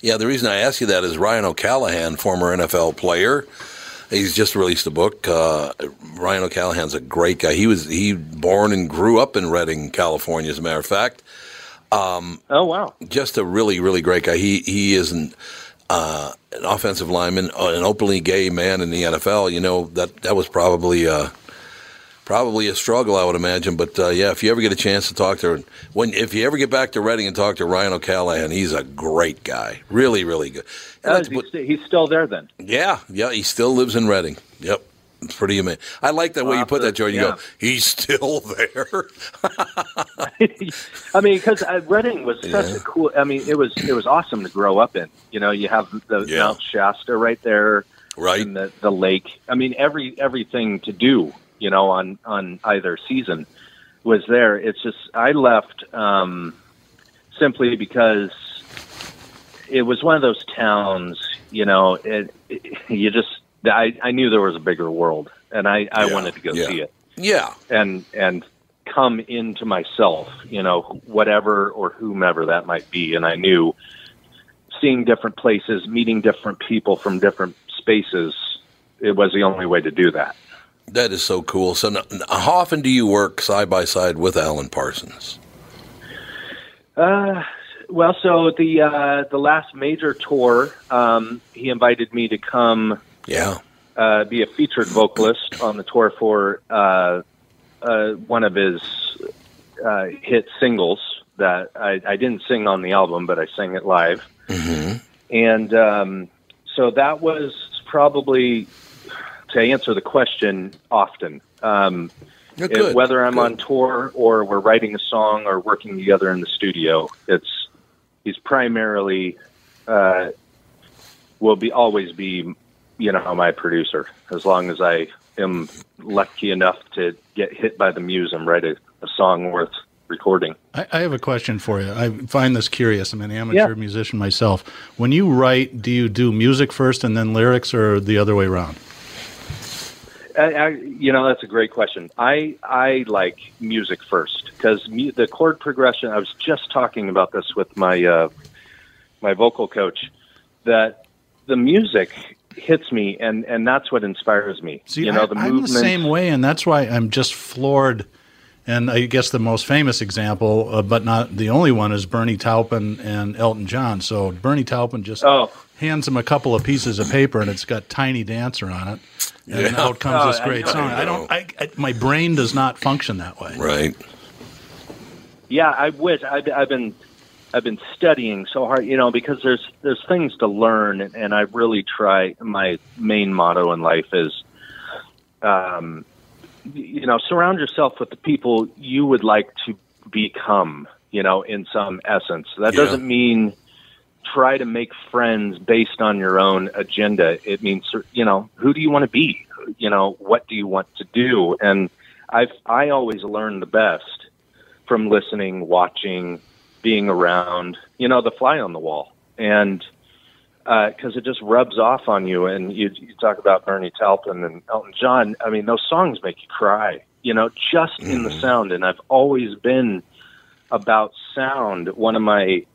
Yeah, the reason I ask you that is Ryan O'Callaghan, former NFL player. He's just released a book. Uh, Ryan O'Callaghan's a great guy. He was he born and grew up in Redding, California, as a matter of fact. Um, oh wow! Just a really really great guy. He he is an uh, an offensive lineman, uh, an openly gay man in the NFL. You know that that was probably uh, probably a struggle, I would imagine. But uh, yeah, if you ever get a chance to talk to when if you ever get back to Redding and talk to Ryan O'Callaghan, he's a great guy. Really really good. Uh, that's he's, still there then. yeah, yeah, he still lives in Redding. Yep. It's pretty amazing. I like that way you put that, Jordan. You yeah. go, he's still there. I mean, because uh, Redding was such Yeah. a cool. I mean, it was it was awesome to grow up in. You know, you have the Mount Shasta right there, right, and the the lake. I mean, every everything to do. You know, on on either season was there. It's just I left um, simply because it was one of those towns. You know, it, it you just I I knew there was a bigger world, and I I Yeah, wanted to go yeah. see it yeah. and and come into myself, you know, whatever or whomever that might be. And I knew seeing different places, meeting different people from different spaces, it was the only way to do that. That is so cool. So, now, how often do you work side by side with Alan Parsons? Uh, well, so the uh, the last major tour, um, he invited me to come Yeah. uh, be a featured vocalist on the tour for uh, uh, one of his uh, hit singles that I, I didn't sing on the album, but I sang it live. Mm-hmm. And um, so that was probably, to answer the question, often. Um, it- whether I'm on tour or we're writing a song or working together in the studio, it's he's primarily uh, will be always be you know my producer as long as I am lucky enough to get hit by the muse and write a, a song worth recording. I, I have a question for you. I find this curious. I'm an amateur Yeah. musician myself. When you write, do you do music first and then lyrics, or the other way around? I, I, you know, that's a great question. I I like music first because mu- the chord progression. I was just talking about this with my uh, my vocal coach that the music hits me, and and that's what inspires me. See, you know, I, the I'm movement. the same way, and that's why I'm just floored. And I guess the most famous example, uh, but not the only one, is Bernie Taupin and Elton John. So Bernie Taupin just Oh. Hands him a couple of pieces of paper, and it's got Tiny Dancer on it, and Yeah. out comes Oh, this great know. song. I don't. I, I, my brain does not function that way. Right. Yeah, I wish I've, I've been I've been studying so hard, you know, because there's there's things to learn, and, and I really try. My main motto in life is, um, you know, surround yourself with the people you would like to become. You know, in some essence, that Yeah. doesn't mean try to make friends based on your own agenda. It means, you know, who do you want to be? You know, what do you want to do? And I've I always learn the best from listening, watching, being around, you know, the fly on the wall. And uh, because it just rubs off on you. And you, you talk about Bernie Taupin and Elton John. I mean, those songs make you cry, you know, just in the mm-hmm. sound. And I've always been about sound. One of my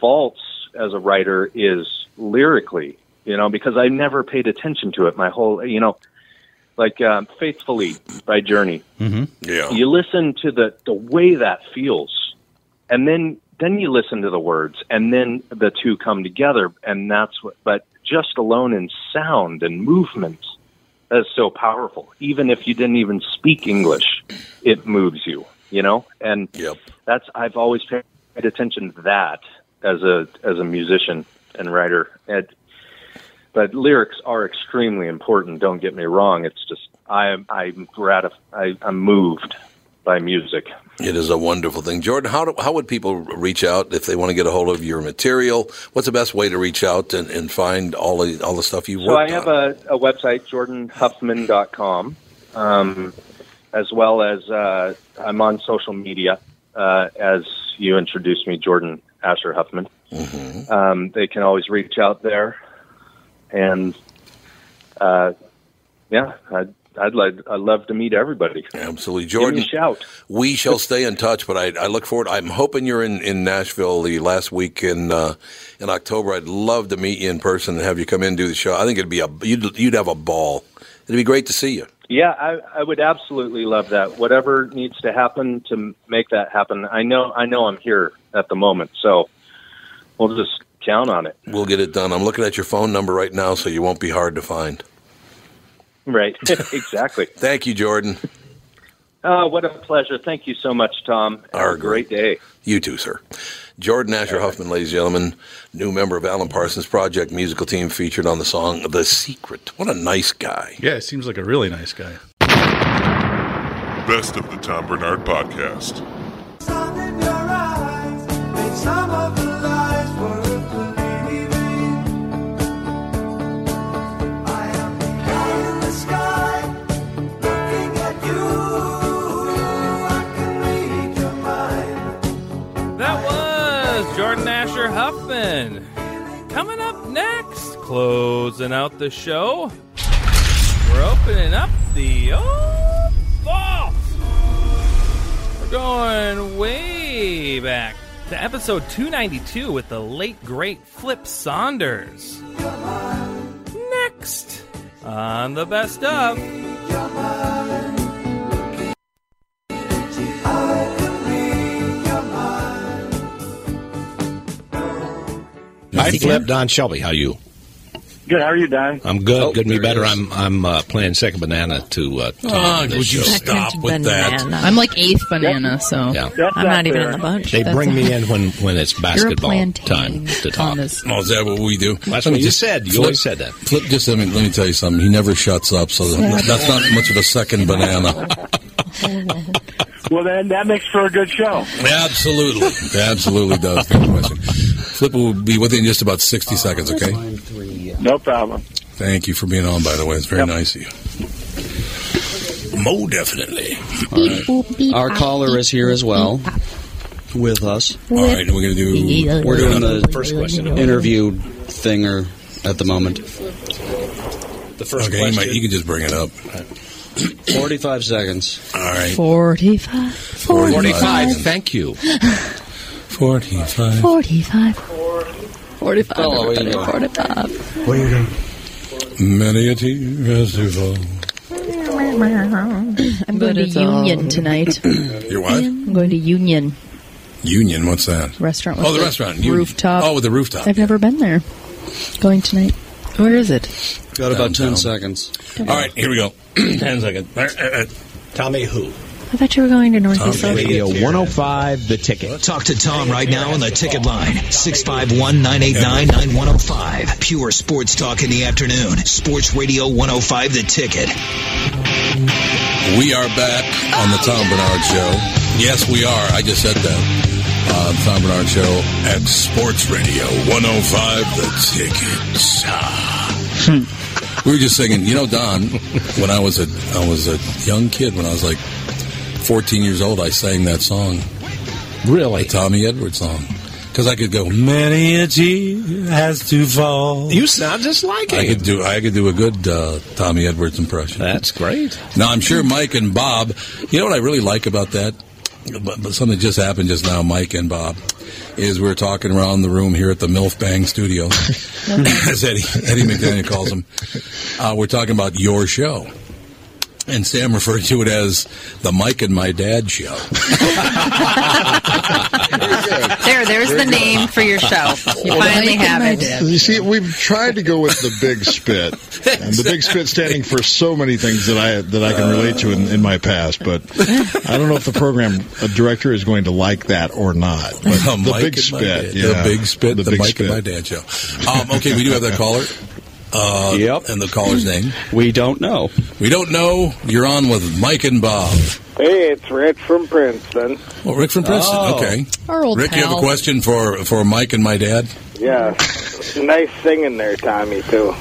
faults as a writer is lyrically, you know, because I never paid attention to it my whole, you know, like um, Faithfully by Journey Mm-hmm. Yeah. you listen to the the way that feels and then then you listen to the words and then the two come together and that's what but just alone in sound and movement is so powerful even if you didn't even speak english it moves you you know and yep. that's i've always paid attention to that as a as a musician and writer and but lyrics are extremely important. Don't get me wrong. It's just I am I'm I, I'm moved by music. It is a wonderful thing, Jordan. How do, how would people reach out if they want to get a hold of your material? What's the best way to reach out and, and find all the all the stuff you work? So I have on? a, a website, jordanhuffman.com. Um, as well as uh, I'm on social media uh, as you introduced me, Jordan Asher Huffman. Um, they can always reach out there, and uh, yeah, I'd, I'd like I'd love to meet everybody. Absolutely, Jordan. shout. We shall stay in touch, but I, I look forward. I'm hoping you're in, in Nashville the last week in uh, in October. I'd love to meet you in person and have you come in and do the show. I think it'd be a you'd you'd have a ball. It'd be great to see you. Yeah, I, I would absolutely love that. Whatever needs to happen to make that happen, I know I know I'm here at the moment, so we'll just count on it. We'll get it done. I'm looking at your phone number right now, so you won't be hard to find. Right, exactly. Thank you, Jordan. Oh, what a pleasure! Thank you so much, Tom. Have a great day. You too, sir. Jordan Asher Huffman, ladies and gentlemen, new member of Alan Parsons Project musical team featured on the song The Secret. What a nice guy. Yeah, it seems like a really nice guy. Best of the Tom Barnard Podcast. Closing out the show, we're opening up the vault. We're going way back to episode 292 with the late great Flip Saunders. Next on the best of. Hi, Flip. Don Shelby. How you? Good. How are you, Don? I'm good. Oh, good to be better. is. I'm I'm uh, playing second banana to. Uh, Tom this would you show. stop with that? I'm like eighth banana, so Yeah. I'm not even in the bunch. They That's bring a- me in when, when it's basketball time to talk. Oh, is that what we do? That's Let what you said. You always said that. Flip, just let me, let me tell you something. He never shuts up, so that's not much of a second banana. Well, then that makes for a good show. Absolutely. Absolutely does. No question. Flip will be within just about 60 seconds, okay? No problem. Thank you for being on, by the way. It's very nice of you. Mo definitely. Our caller is here as well with us. All right, and we're going to do. We're doing the first question. interview thing or at the moment. The first okay, he, might, he can just bring it up. 45 seconds. All right. 45. 45. Thank you. 45. 45. 45. Oh, what are you everybody, doing? 45. What are you doing? Many a tear has to fall. I'm going to Union tonight. You're what? I'm going to Union Union, what's that? restaurant. With Oh, the restaurant. Union. Rooftop. Oh, with the rooftop. I've never been there. Going tonight. Where is it? Got about 10 Downtown. seconds. All right, here we go. 10 seconds. Tommy who? I thought you were going to Northeast Social. Radio 105, the ticket. Talk to Tom right now on the ticket line 651 989 9105. Pure sports talk in the afternoon. Sports Radio 105 The Ticket. We are back on the Tom Barnard Show. Yes, we are. I just said that. Uh, Tom Barnard Show at Sports Radio 105 The Ticket. Ah. we were just singing, you know, Don, when I was a I was a young kid, when I was like 14 years old, I sang that song. Really? The Tommy Edwards song. Because I could go, many a tear has to fall. You sound just like it. I could do I could do a good uh, Tommy Edwards impression. That's great. Now I'm sure Mike and Bob. You know what I really like about that? But, but something just happened just now. Mike and Bob is we're talking around the room here at the MILF Bang Studio, as Eddie Eddie McDaniel calls them. Uh, we're talking about your show. And Sam referred to it as the Mike and my dad show. There, there's the name for your show. You finally have it. You see, we've tried to go with the big spit, and the big spit standing for so many things that I that I can relate to in, in my past. But I don't know if the program director is going to like that or not. But The the big spit, yeah. the big spit, the, big Mike spit. and my dad show. Um, okay, we do have that caller. Uh, Yep. And the caller's name? We don't know. We don't know. You're on with Mike and Bob. Hey, it's Rich from Princeton. Well, Rick from Princeton. Oh. Okay. Our old Rick, you have a question for for Mike and my dad? Yeah, nice singing there, Tommy, too.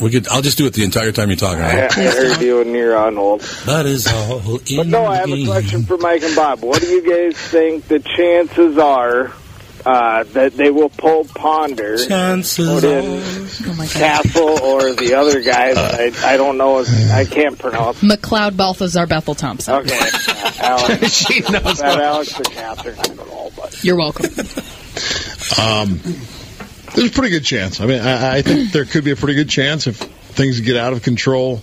We could. I'll just do it the entire time you're talking. all I, I heard you and you're on hold. That is all. But no, I have a question for Mike and Bob. What do you guys think the chances are uh, that they will pull Ponder, Chances put in Cassel, or the other guy that I, I don't know, I can't pronounce. McLeod Balthazar Bethel Thompson. Okay, uh, Alex. She knows that Alex or Catherine, I don't know, but You're welcome. Um, there's a pretty good chance. I mean, I, I think there could be a pretty good chance if things get out of control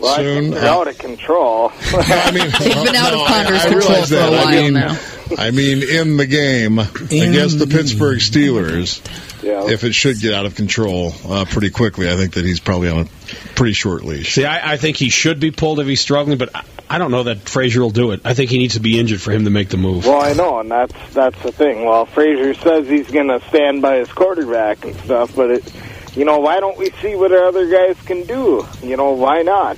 well, I soon. think they're uh, out of control. I mean, They've been out no, of Ponder's I, I control for a while I mean, now. I mean, in the game against the Pittsburgh Steelers, Yeah. if it should get out of control uh, pretty quickly, I think that he's probably on a pretty short leash. See, I, I think he should be pulled if he's struggling, but I, I don't know that Frazier will do it. I think he needs to be injured for him to make the move. Well, I know, and that's that's the thing. Well, Frazier says he's going to stand by his quarterback and stuff, but it, you know, why don't we see what our other guys can do? You know, why not?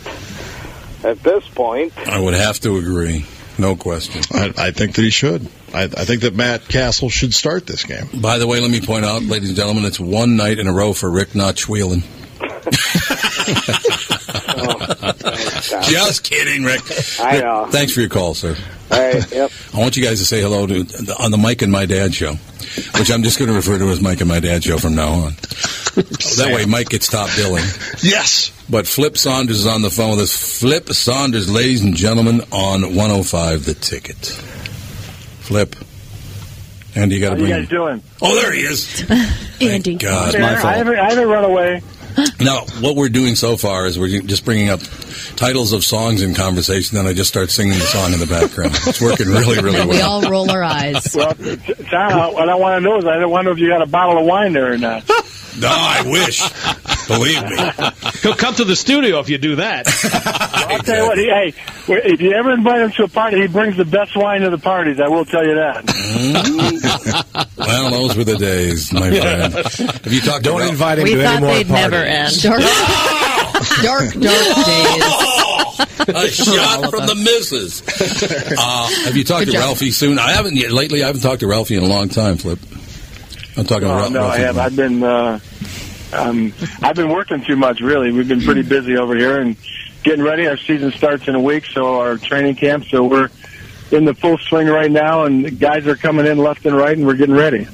At this point, I would have to agree. No question. I, I think that he should. I, I think that Matt Cassel should start this game. By the way, let me point out, ladies and gentlemen, it's one night in a row for Rick not Oh, Schwelen. Just kidding, Rick. I know. Thanks for your call, sir. All right, yep. I want you guys to say hello to on the Mike and My Dad show, which I'm just going to refer to as Mike and My Dad show from now on. that way, Mike gets top billing. Yes. But Flip Saunders is on the phone with us. Flip Saunders, ladies and gentlemen, on 105 The Ticket. Flip. Andy, you got How to you bring guys doing? Oh, there he is. Andy. God, Yeah, I haven't, I haven't run away. Now, what we're doing so far is we're just bringing up titles of songs in conversation, then I just start singing the song in the background. It's working really, really well. we all roll our eyes. Well, Tom, what I want to know is I wonder if you got a bottle of wine there or not. No, I wish. Believe me. He'll come to the studio if you do that. I'll tell you what, he, hey, if you ever invite him to a party, he brings the best wine to the parties. I will tell you that. Mm-hmm. Well, those were the days, my friend. Have you talked Don't to Ralph? invite him We to any more they'd never parties. End. Dark, dark days. a shot from the missus. Uh, have you talked Good to job. Ralphie soon? I haven't yet. Lately, I haven't talked to Ralphie in a long time, Flip. I'm talking No, about no, I Ralphie. have. I've been, uh, um, I've been working too much. Really, we've been pretty busy over here and getting ready. Our season starts in a week, so our training camp. So we're in the full swing right now, and the guys are coming in left and right, and we're getting ready.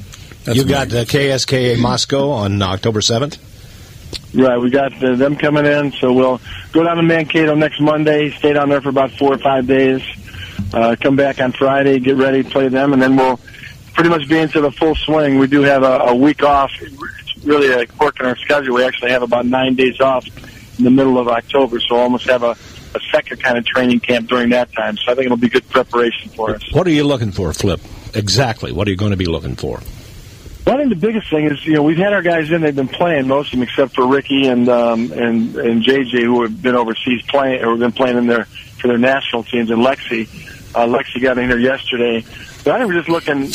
That's you got uh, CSKA Moscow on October 7th? Right, we got them coming in, so we'll go down to Mankato next Monday, stay down there for about four or five days, uh, come back on Friday, get ready, play them, and then we'll pretty much be into the full swing. We do have a, a week off. It's really a quirk in our schedule. We actually have about nine days off in the middle of October, so we'll almost have a, a second kind of training camp during that time. So I think it'll be good preparation for us. What are you looking for, Flip? Exactly. What are you going to be looking for? I think the biggest thing is, you know, we've had our guys in. They've been playing most of them, except for Ricky and um, and and JJ, who have been overseas playing or been playing in their for their national teams. And Lexi, uh, Lexi got in here yesterday. But I think we're just looking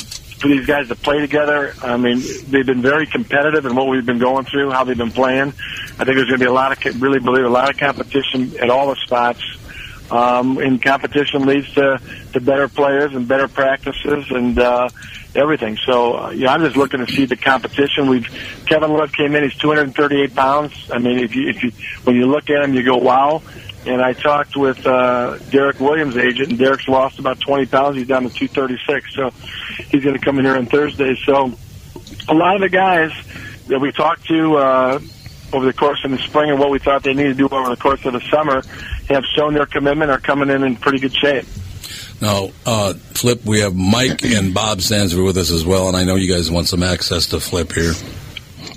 for these guys to play together. I mean, they've been very competitive in what we've been going through, how they've been playing. I think there's going to be a lot of really believe a lot of competition at all the spots. Um, and competition leads to, to better players and better practices and uh, everything. So, uh, yeah, I'm just looking to see the competition. We've Kevin Love came in; he's 238 pounds. I mean, if you if you when you look at him, you go, wow. And I talked with uh, Derrick Williams' agent, and Derrick's lost about 20 pounds. He's down to 236, so he's going to come in here on Thursday. So, a lot of the guys that we talked to uh, over the course of the spring and what we thought they needed to do over the course of the summer have shown their commitment, are coming in in pretty good shape. Now, uh, Flip, we have Mike and Bob Stansbury with us as well, and I know you guys want some access to Flip here.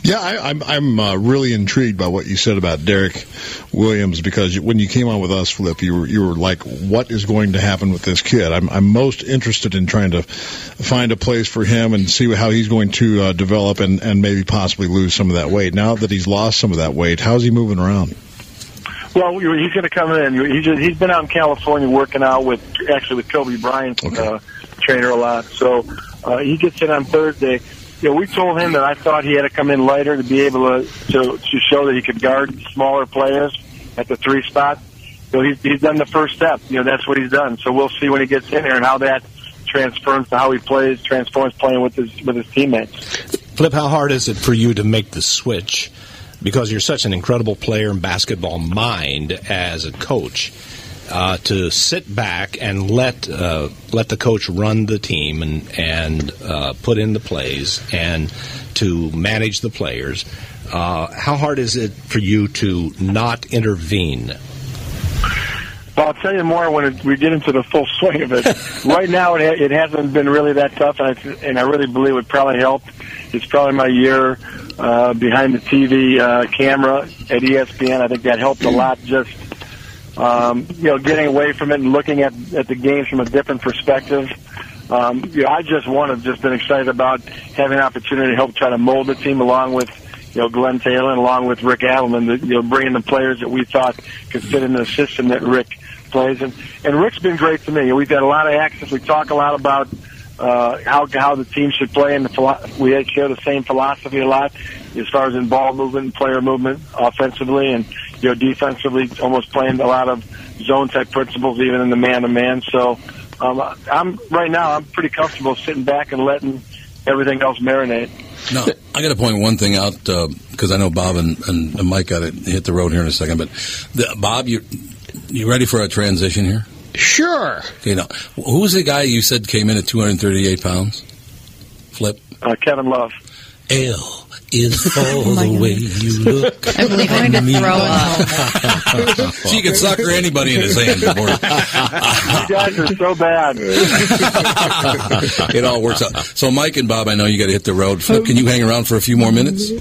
Yeah, I, I'm I'm uh, really intrigued by what you said about Derrick Williams because when you came on with us, Flip, you were you were like, "What is going to happen with this kid?" I'm I'm most interested in trying to find a place for him and see how he's going to uh, develop and and maybe possibly lose some of that weight. Now that he's lost some of that weight, how's he moving around? Well, he's going to come in. He's just, he's been out in California working out with actually with Kobe Bryant, uh, trainer a lot. So uh, he gets in on Thursday. You know, we told him that I thought he had to come in lighter to be able to to, to show that he could guard smaller players at the three spot. So he's he's done the first step. You know, that's what he's done. So we'll see when he gets in there and how that transforms to how he plays, transforms playing with his with his teammates. Flip, how hard is it for you to make the switch because you're such an incredible player and basketball mind as a coach. Uh, to sit back and let uh, let the coach run the team and and uh, put in the plays and to manage the players. Uh, how hard is it for you to not intervene? Well, I'll tell you more when we get into the full swing of it. right now, it, it hasn't been really that tough, and I, and I really believe it probably help. It's probably my year uh, behind the TV uh, camera at ESPN. I think that helped a lot. Just um, you know, getting away from it and looking at at the games from a different perspective. Um, you know, I just one have just been excited about having an opportunity to help try to mold the team along with you know Glenn Taylor and along with Rick Adelman. The, you know, bringing the players that we thought could fit in the system that Rick plays, and and Rick's been great to me. We've had a lot of access. We talk a lot about uh, how how the team should play, and the we share the same philosophy a lot as far as in ball movement, and player movement, offensively, and you know defensively, almost playing a lot of zone type principles, even in the man to man. So um, I'm right now I'm pretty comfortable sitting back and letting everything else marinate. No, I got to point one thing out because I know Bob and, and, and Mike got to hit the road here in a second. But the, Bob, you you ready for a transition here? Sure. Okay, now who was the guy you said came in at 238 pounds? Flip. Uh, Kevin Love. L is for the way you look. I'm going to me. throw up. she can sucker anybody in his hand. Before. you guys are so bad. it all works out. So, Mike and Bob, I know you got to hit the road. Flip, can you hang around for a few more minutes?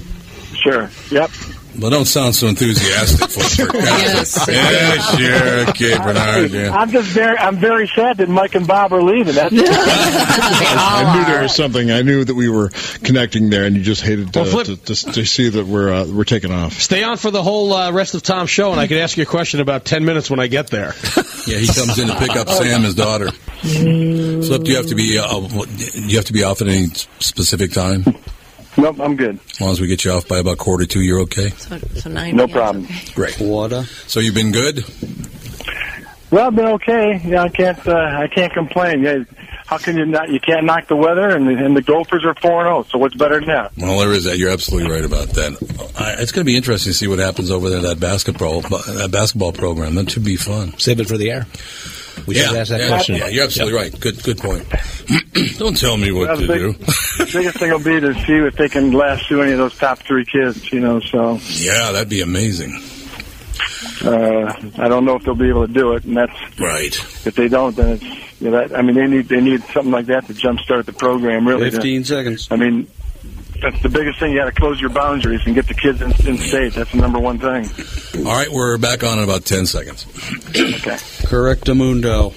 Sure. Yep. Well, don't sound so enthusiastic. Flip. Yes. Yeah, sure. Okay, Barnard. Yeah. I'm just very I'm very sad that Mike and Bob are leaving. That's I knew there was something. I knew that we were connecting there, and you just hated to, Well, Flip- to, to, to see that we're uh, we're taking off. Stay on for the whole uh, rest of Tom's show, and I can ask you a question about ten minutes when I get there. Yeah, he comes in to pick up Sam, his daughter. Flip, do you have to be uh, do you have to be off at any specific time? Nope, I'm good. As long as we get you off by about quarter two, you're okay. So, so nine. No p.m. problem. Great. Water. So you've been good. Well, I've been okay. Yeah, I can't. Uh, I can't complain. Yeah, how can you not? You can't knock the weather, and the, and the Gophers are four and zero. So what's better than that? Well, there is that. You're absolutely right about that. I, it's going to be interesting to see what happens over there that basketball that basketball program. That should be fun. Save it for the air. We yeah, should ask that yeah, question. Yeah, you're absolutely right. Good, good point. Don't tell me what Well, to the do. the biggest thing will be to see if they can last through any of those top three kids. You know, so Yeah, that'd be amazing. uh, I don't know if they'll be able to do it, and that's right. If they don't, then it's you know, that, I mean they need they need something like that to jumpstart the program. Really, to- 15 seconds. I mean, that's the biggest thing. You got to close your boundaries and get the kids in, in state. That's the number one thing. All right, we're back on in about ten seconds. okay. Correctamundo.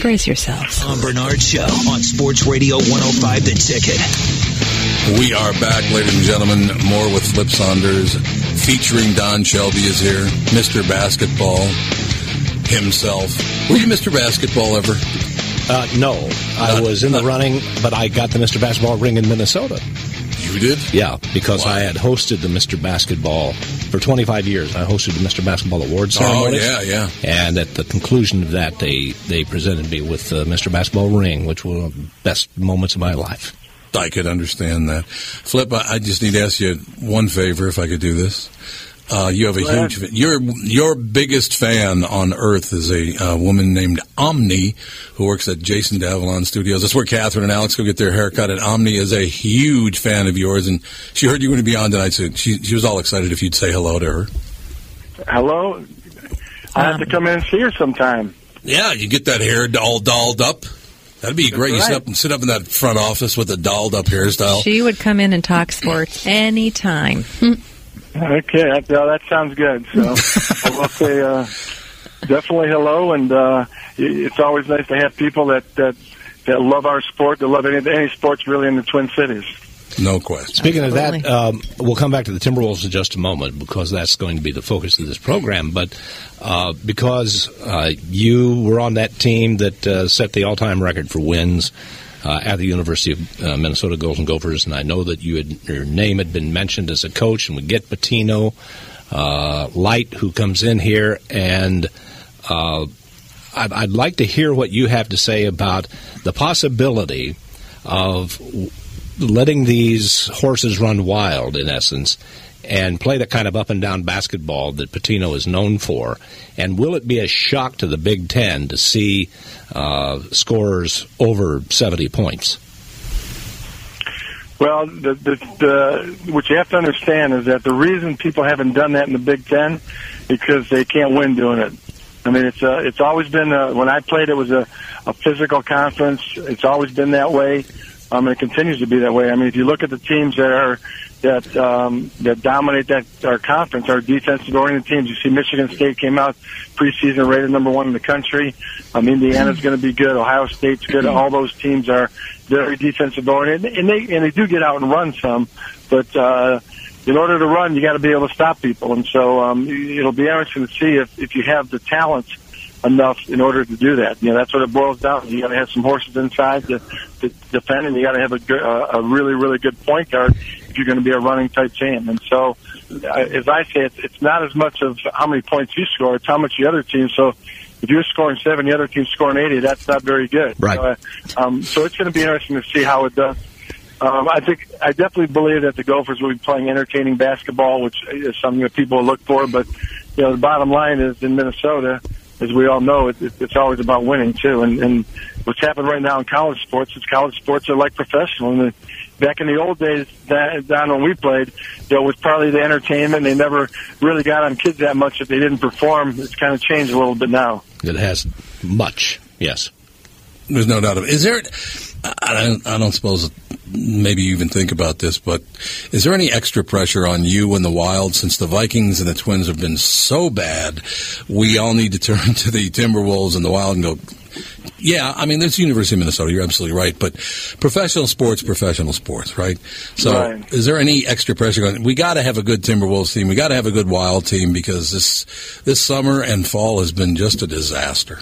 Brace yourselves. On Barnard Show on Sports Radio 105 The Ticket. We are back, ladies and gentlemen. More with Flip Saunders, featuring Don Shelby is here, Mr. Basketball himself. Were you Mr. Basketball ever? Uh, no, I was in the running, but I got the Mr. Basketball ring in Minnesota. You did? Yeah, because I had hosted the Mr. Basketball for 25 years. I hosted the Mr. Basketball Awards oh, ceremony. Oh, yeah, yeah. And at the conclusion of that, they, they presented me with the Mr. Basketball ring, which were the best moments of my life. I could understand that. Flip, I just need to ask you one favor, if I could do this. Uh, you have a Go huge. Your your biggest fan on earth is a uh, woman named Omni, who works at Jason Davalon Studios. That's where Catherine and Alex go get their haircut. And Omni is a huge fan of yours, and she heard you were going to be on tonight, so she she was all excited if you'd say hello to her. Hello. I have to come in and see her sometime. Yeah, you get that hair all dolled up. That'd be great. You sit up, and sit up in that front office with a dolled up hairstyle. She would come in and talk sports anytime. Okay, that, uh, that sounds good. So I will say uh, definitely hello, and uh, it's always nice to have people that that that love our sport, that love any any sports really in the Twin Cities. No question. Speaking of that, um, we'll come back to the Timberwolves in just a moment because that's going to be the focus of this program. But uh, because uh, you were on that team that uh, set the all-time record for wins uh, at the University of uh, Minnesota Golden Gophers, and I know that you had, your name had been mentioned as a coach, and we get Pitino uh, Light who comes in here and. Uh, I'd, I'd like to hear what you have to say about the possibility of letting these horses run wild, in essence, and play the kind of up and down basketball that Pitino is known for? And will it be a shock to the Big Ten to see uh, scorers over 70 points? Well, the, the, the, what you have to understand is that the reason people haven't done that in the Big Ten because they can't win doing it. I mean, it's uh, it's always been uh, when I played, it was a, a physical conference. It's always been that way. Um, and it continues to be that way. I mean, if you look at the teams that are that um, that dominate that our conference, our defensive oriented teams. You see, Michigan State came out preseason rated number one in the country. Um, Indiana's going to be good. Ohio State's good. All those teams are very defensive oriented, and they and they do get out and run some, but. uh in order to run, you got to be able to stop people, and so um, it'll be interesting to see if, if you have the talent enough in order to do that. You know, that's what it boils down to. You got to have some horses inside to, to defend, and you got to have a, good, uh, a really, really good point guard if you're going to be a running type team. And so, uh, as I say, it's, it's not as much of how many points you score; it's how much the other team. So. If you're scoring seven, the other team's scoring eighty. That's not very good. Right. So, uh, um, so it's going to be interesting to see how it does. Um, I think I definitely believe that the Gophers will be playing entertaining basketball, which is something that people look for. But you know, the bottom line is in Minnesota, as we all know, it, it, it's always about winning too. And, and what's happened right now in college sports is college sports are like professional. And the, back in the old days, that, down when we played, you know, it was partly the entertainment. They never really got on kids that much if they didn't perform. It's kind of changed a little bit now. It has much, yes. There's no doubt of it. Is there? I don't, I don't suppose maybe you even think about this, but is there any extra pressure on you and the Wild since the Vikings and the Twins have been so bad? We all need to turn to the Timberwolves and the Wild and go. Yeah, I mean, there's University of Minnesota. You're absolutely right, but professional sports, professional sports, right? So, Right. is there any extra pressure going? We got to have a good Timberwolves team. We got to have a good Wild team because this this summer and fall has been just a disaster.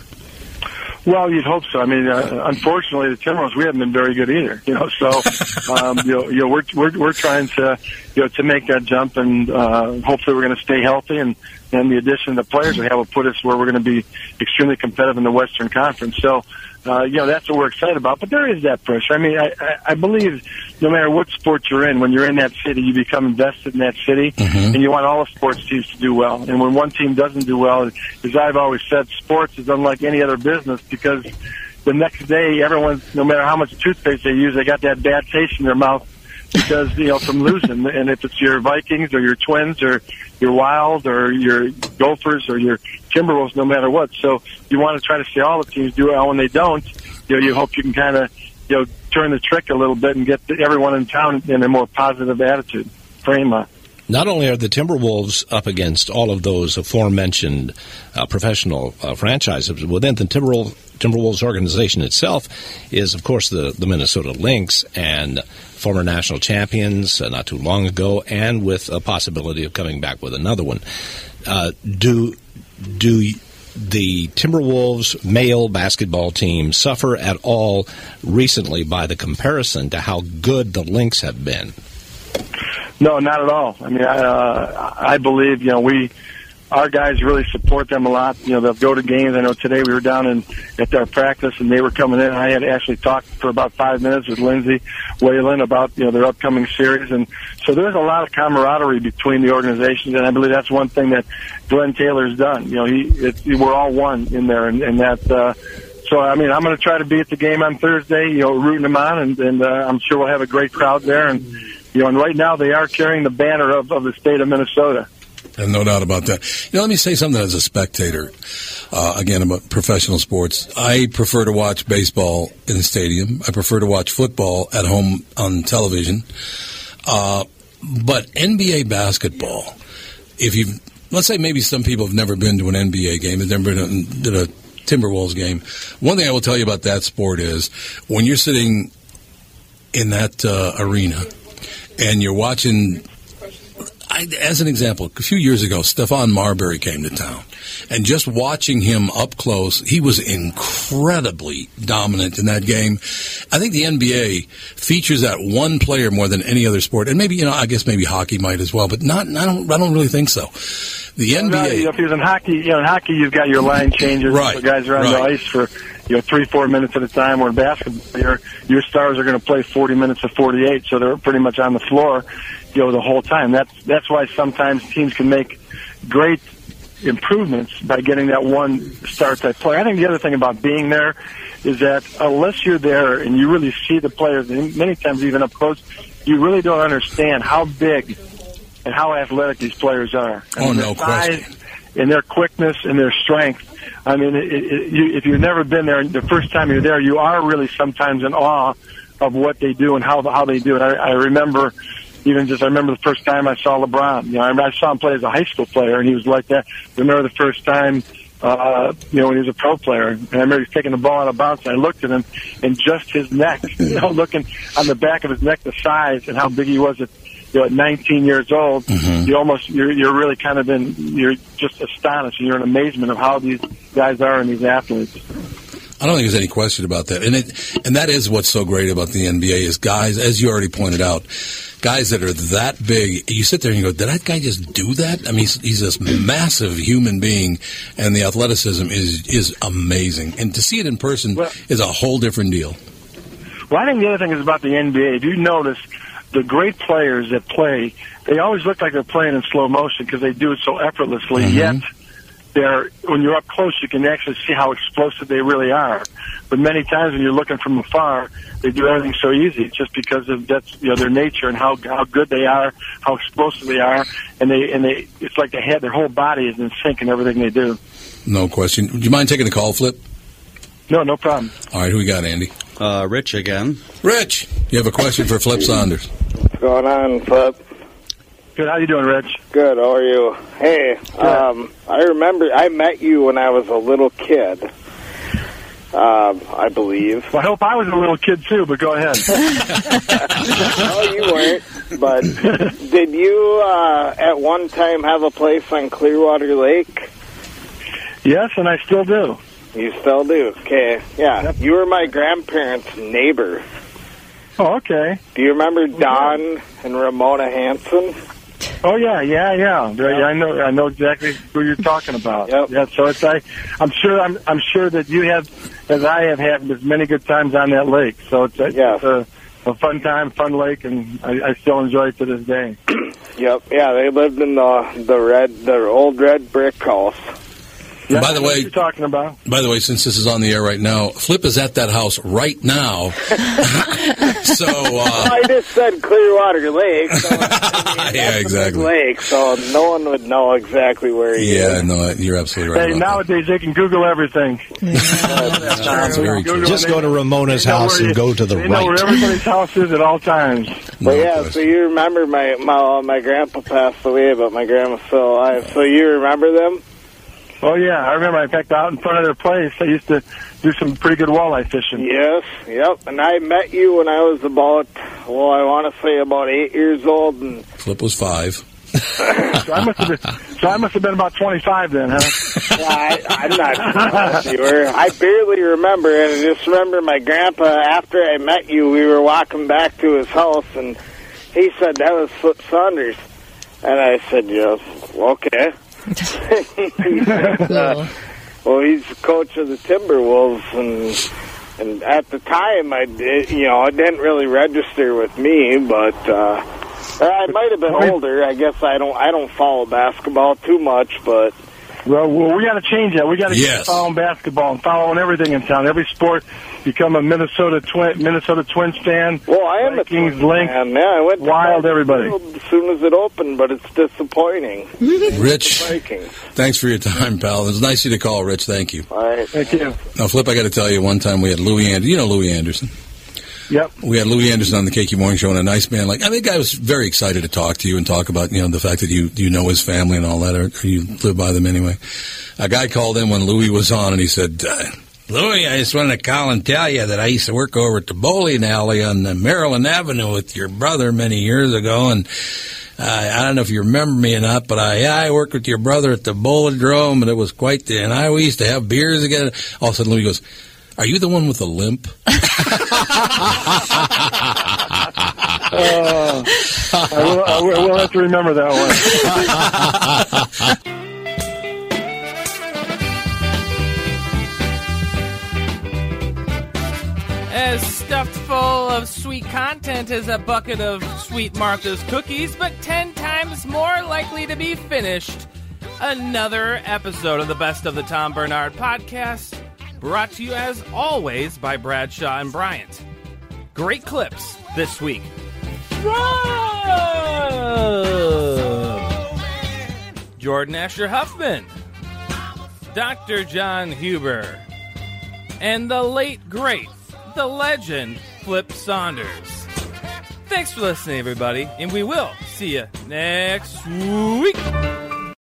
Well, you'd hope so. I mean, uh, unfortunately, the Timberwolves we haven't been very good either. You know, so um, you know, you know, we're we're we're trying to you know to make that jump, and uh, hopefully we're going to stay healthy, and and the addition of the players we have will put us where we're going to be extremely competitive in the Western Conference. So. Uh, you know that's what we're excited about, but there is that pressure. I mean, I, I, I believe no matter what sport you're in, when you're in that city, you become invested in that city, and you want all the sports teams to do well. And when one team doesn't do well, as I've always said, sports is unlike any other business because the next day, everyone, no matter how much toothpaste they use, they got that bad taste in their mouth because you know from losing. And if it's your Vikings or your Twins or your Wild or your Gophers or your Timberwolves, no matter what. So you want to try to see all the teams do well. When they don't, you know, you hope you can kind of you know turn the trick a little bit and get everyone in town in a more positive attitude frame. Uh, Not only are the Timberwolves up against all of those aforementioned uh, professional uh, franchises, within the Timberwolves, Timberwolves organization itself is, of course, the, the Minnesota Lynx and former national champions uh, not too long ago, and with a possibility of coming back with another one. Uh, do do the Timberwolves male basketball team suffer at all recently by the comparison to how good the Lynx have been? No, not at all. I mean, I, uh, I believe you know we, our guys really support them a lot. You know, they'll go to games. I know today we were down in at their practice and they were coming in. I had actually talked for about five minutes with Lindsay Whalen about you know their upcoming series, and so there's a lot of camaraderie between the organizations, and I believe that's one thing that Glenn Taylor's done. You know, he it, we're all one in there, and, and that. Uh, so I mean, I'm going to try to be at the game on Thursday. You know, rooting them on, and, and uh, I'm sure we'll have a great crowd there. And you know, and right now they are carrying the banner of, of the state of Minnesota. And no doubt about that. You know, let me say something as a spectator. Uh, again, about professional sports. I prefer to watch baseball in the stadium. I prefer to watch football at home on television. Uh, but NBA basketball, if you let's say maybe some people have never been to an NBA game, have never been to a Timberwolves game. One thing I will tell you about that sport is when you're sitting in that uh, arena and you're watching I, as an example, a few years ago, Stephon Marbury came to town, and just watching him up close, he was incredibly dominant in that game. I think the NBA features that one player more than any other sport, and maybe you know, I guess maybe hockey might as well, but not. I don't. I don't really think so. The NBA. you know, if you're in hockey, you know, in hockey you've got your line changes. Right, The guys are on the ice for you know, three, four minutes at a time. Where in basketball, your your stars are going to play 40 minutes of 48, so they're pretty much on the floor, you know, the whole time. That's that's why sometimes teams can make great improvements by getting that one star type player. I think the other thing about being there is that unless you're there and you really see the players, and many times even up close, you really don't understand how big and how athletic these players are. Oh, mean, no their size And their quickness and their strength. I mean, it, it, you, if you've never been there, the first time you're there, you are really sometimes in awe of what they do and how how they do it. I, I remember even just I remember the first time I saw LeBron. You know, I, I saw him play as a high school player, and he was like that. I remember the first time, uh, you know, when he was a pro player, and I remember he was taking the ball out of bounds, and I looked at him, and just his neck, you know, looking on the back of his neck, the size and how big he was at. You know, at 19 years old, mm-hmm. you almost you're you're really kind of in you're just astonished. and You're in amazement of how these guys are and these athletes. I don't think there's any question about that, and it and that is what's so great about the NBA is guys, as you already pointed out, guys that are that big. You sit there and you go, "Did that guy just do that?" I mean, he's, he's this massive human being, and the athleticism is is amazing, and to see it in person is a whole different deal. Well, I think the other thing is about the NBA. If you notice, the great players that play, they always look like they're playing in slow motion because they do it so effortlessly. Yet, they're when you're up close, you can actually see how explosive they really are. But many times when you're looking from afar, they do everything so easy just because of that's you know their nature and how how good they are, how explosive they are, and they and they it's like they have their whole body is in sync in everything they do. No question. Do you mind taking a call, Flip? No, no problem. All right, who we got, Andy? Uh, Rich again. Rich, you have a question for Flip Saunders. What's going on, Flip? Good. How you doing, Rich? Good. How are you? Hey, um, I remember I met you when I was a little kid. Um, I believe. Well, I hope I was a little kid too, but go ahead. no, you weren't. But did you uh, at one time have a place on Clearwater Lake? yes, and I still do. You still do. Okay. Yeah. You were my grandparents' neighbor. Oh, okay. Do you remember oh, Don and Ramona Hanson? Oh yeah, yeah, yeah. Yeah, I know. I know exactly who you're talking about. Yep. Yeah. So it's I. I'm sure. I'm. I'm sure that you have, as I have had, as many good times on that lake. So it's, a, it's a, a fun time, fun lake, and I, I still enjoy it to this day. Yep. Yeah, they lived in the the red, the old red brick house. And by the way, you're talking about. By the way, since this is on the air right now, Flip is at that house right now. so, uh, I just said Clearwater Lake. So yeah, exactly. Lake, so no one would know exactly where he is. Yeah, no, you're absolutely right. Hey, nowadays they can Google everything. That's very true. Just go to Ramona's They house and go to the they know where everybody's house is at all times. But yeah, so you remember my my my grandpa passed away, but my grandma's still alive. So you remember them? Oh yeah, I remember. In fact, out in front of their place, I used to do some pretty good walleye fishing. Yes, yep. And I met you when I was about well, I want to say about eight years old, and Flip was five. so I must have been. So I must have been about twenty-five then, huh? yeah, I, I'm not sure you were. I barely remember and I just remember my grandpa. After I met you, we were walking back to his house, and he said that was Flip Saunders, and I said yes, okay. he uh, well, he's the coach of the Timberwolves, and and at the time, I did, you know, it didn't really register with me, but uh, I might have been older. I guess I don't I don't follow basketball too much, but Well, well we got to change that. We got to Yes. keep following basketball and following everything in town. Every sport. Become a Minnesota Twin Minnesota Twins fan. Well, I am Vikings, a Twins Lynx, fan. Yeah, I went Wild, Ford everybody. As soon as it opened, but it's disappointing. Rich, thanks for your time, pal. It was nice of you to call, Rich. Thank you. All right. Thank you. Now, Flip, I got to tell you, one time we had Louie Anderson. You know Louie Anderson. Yep. We had Louie Anderson on the KQ Morning Show, and a nice man like I think I was very excited to talk to you and talk about you know the fact that you you know his family and all that, or, or you live by them anyway. A guy called in when Louie was on, and he said. Uh, Louie, I just wanted to call and tell you that I used to work over at the bowling alley on the Maryland Avenue with your brother many years ago, and uh, I don't know if you remember me or not, but I yeah, I worked with your brother at the Bowlodrome, and it was quite the. And I we used to have beers together. All of a sudden, Louie goes, "Are you the one with the limp?" Uh, I will, I we'll have to remember that one. stuffed full of sweet content as a bucket of Sweet Martha's cookies, but 10 times more likely to be finished. Another episode of the Best of the Tom Barnard podcast, brought to you as always by Bradshaw and Bryant. Great clips this week. Jordan Asher Huffman, Dr. John Huber, and the late great, the legend, Flip Saunders. Thanks for listening, everybody, and we will see you next week.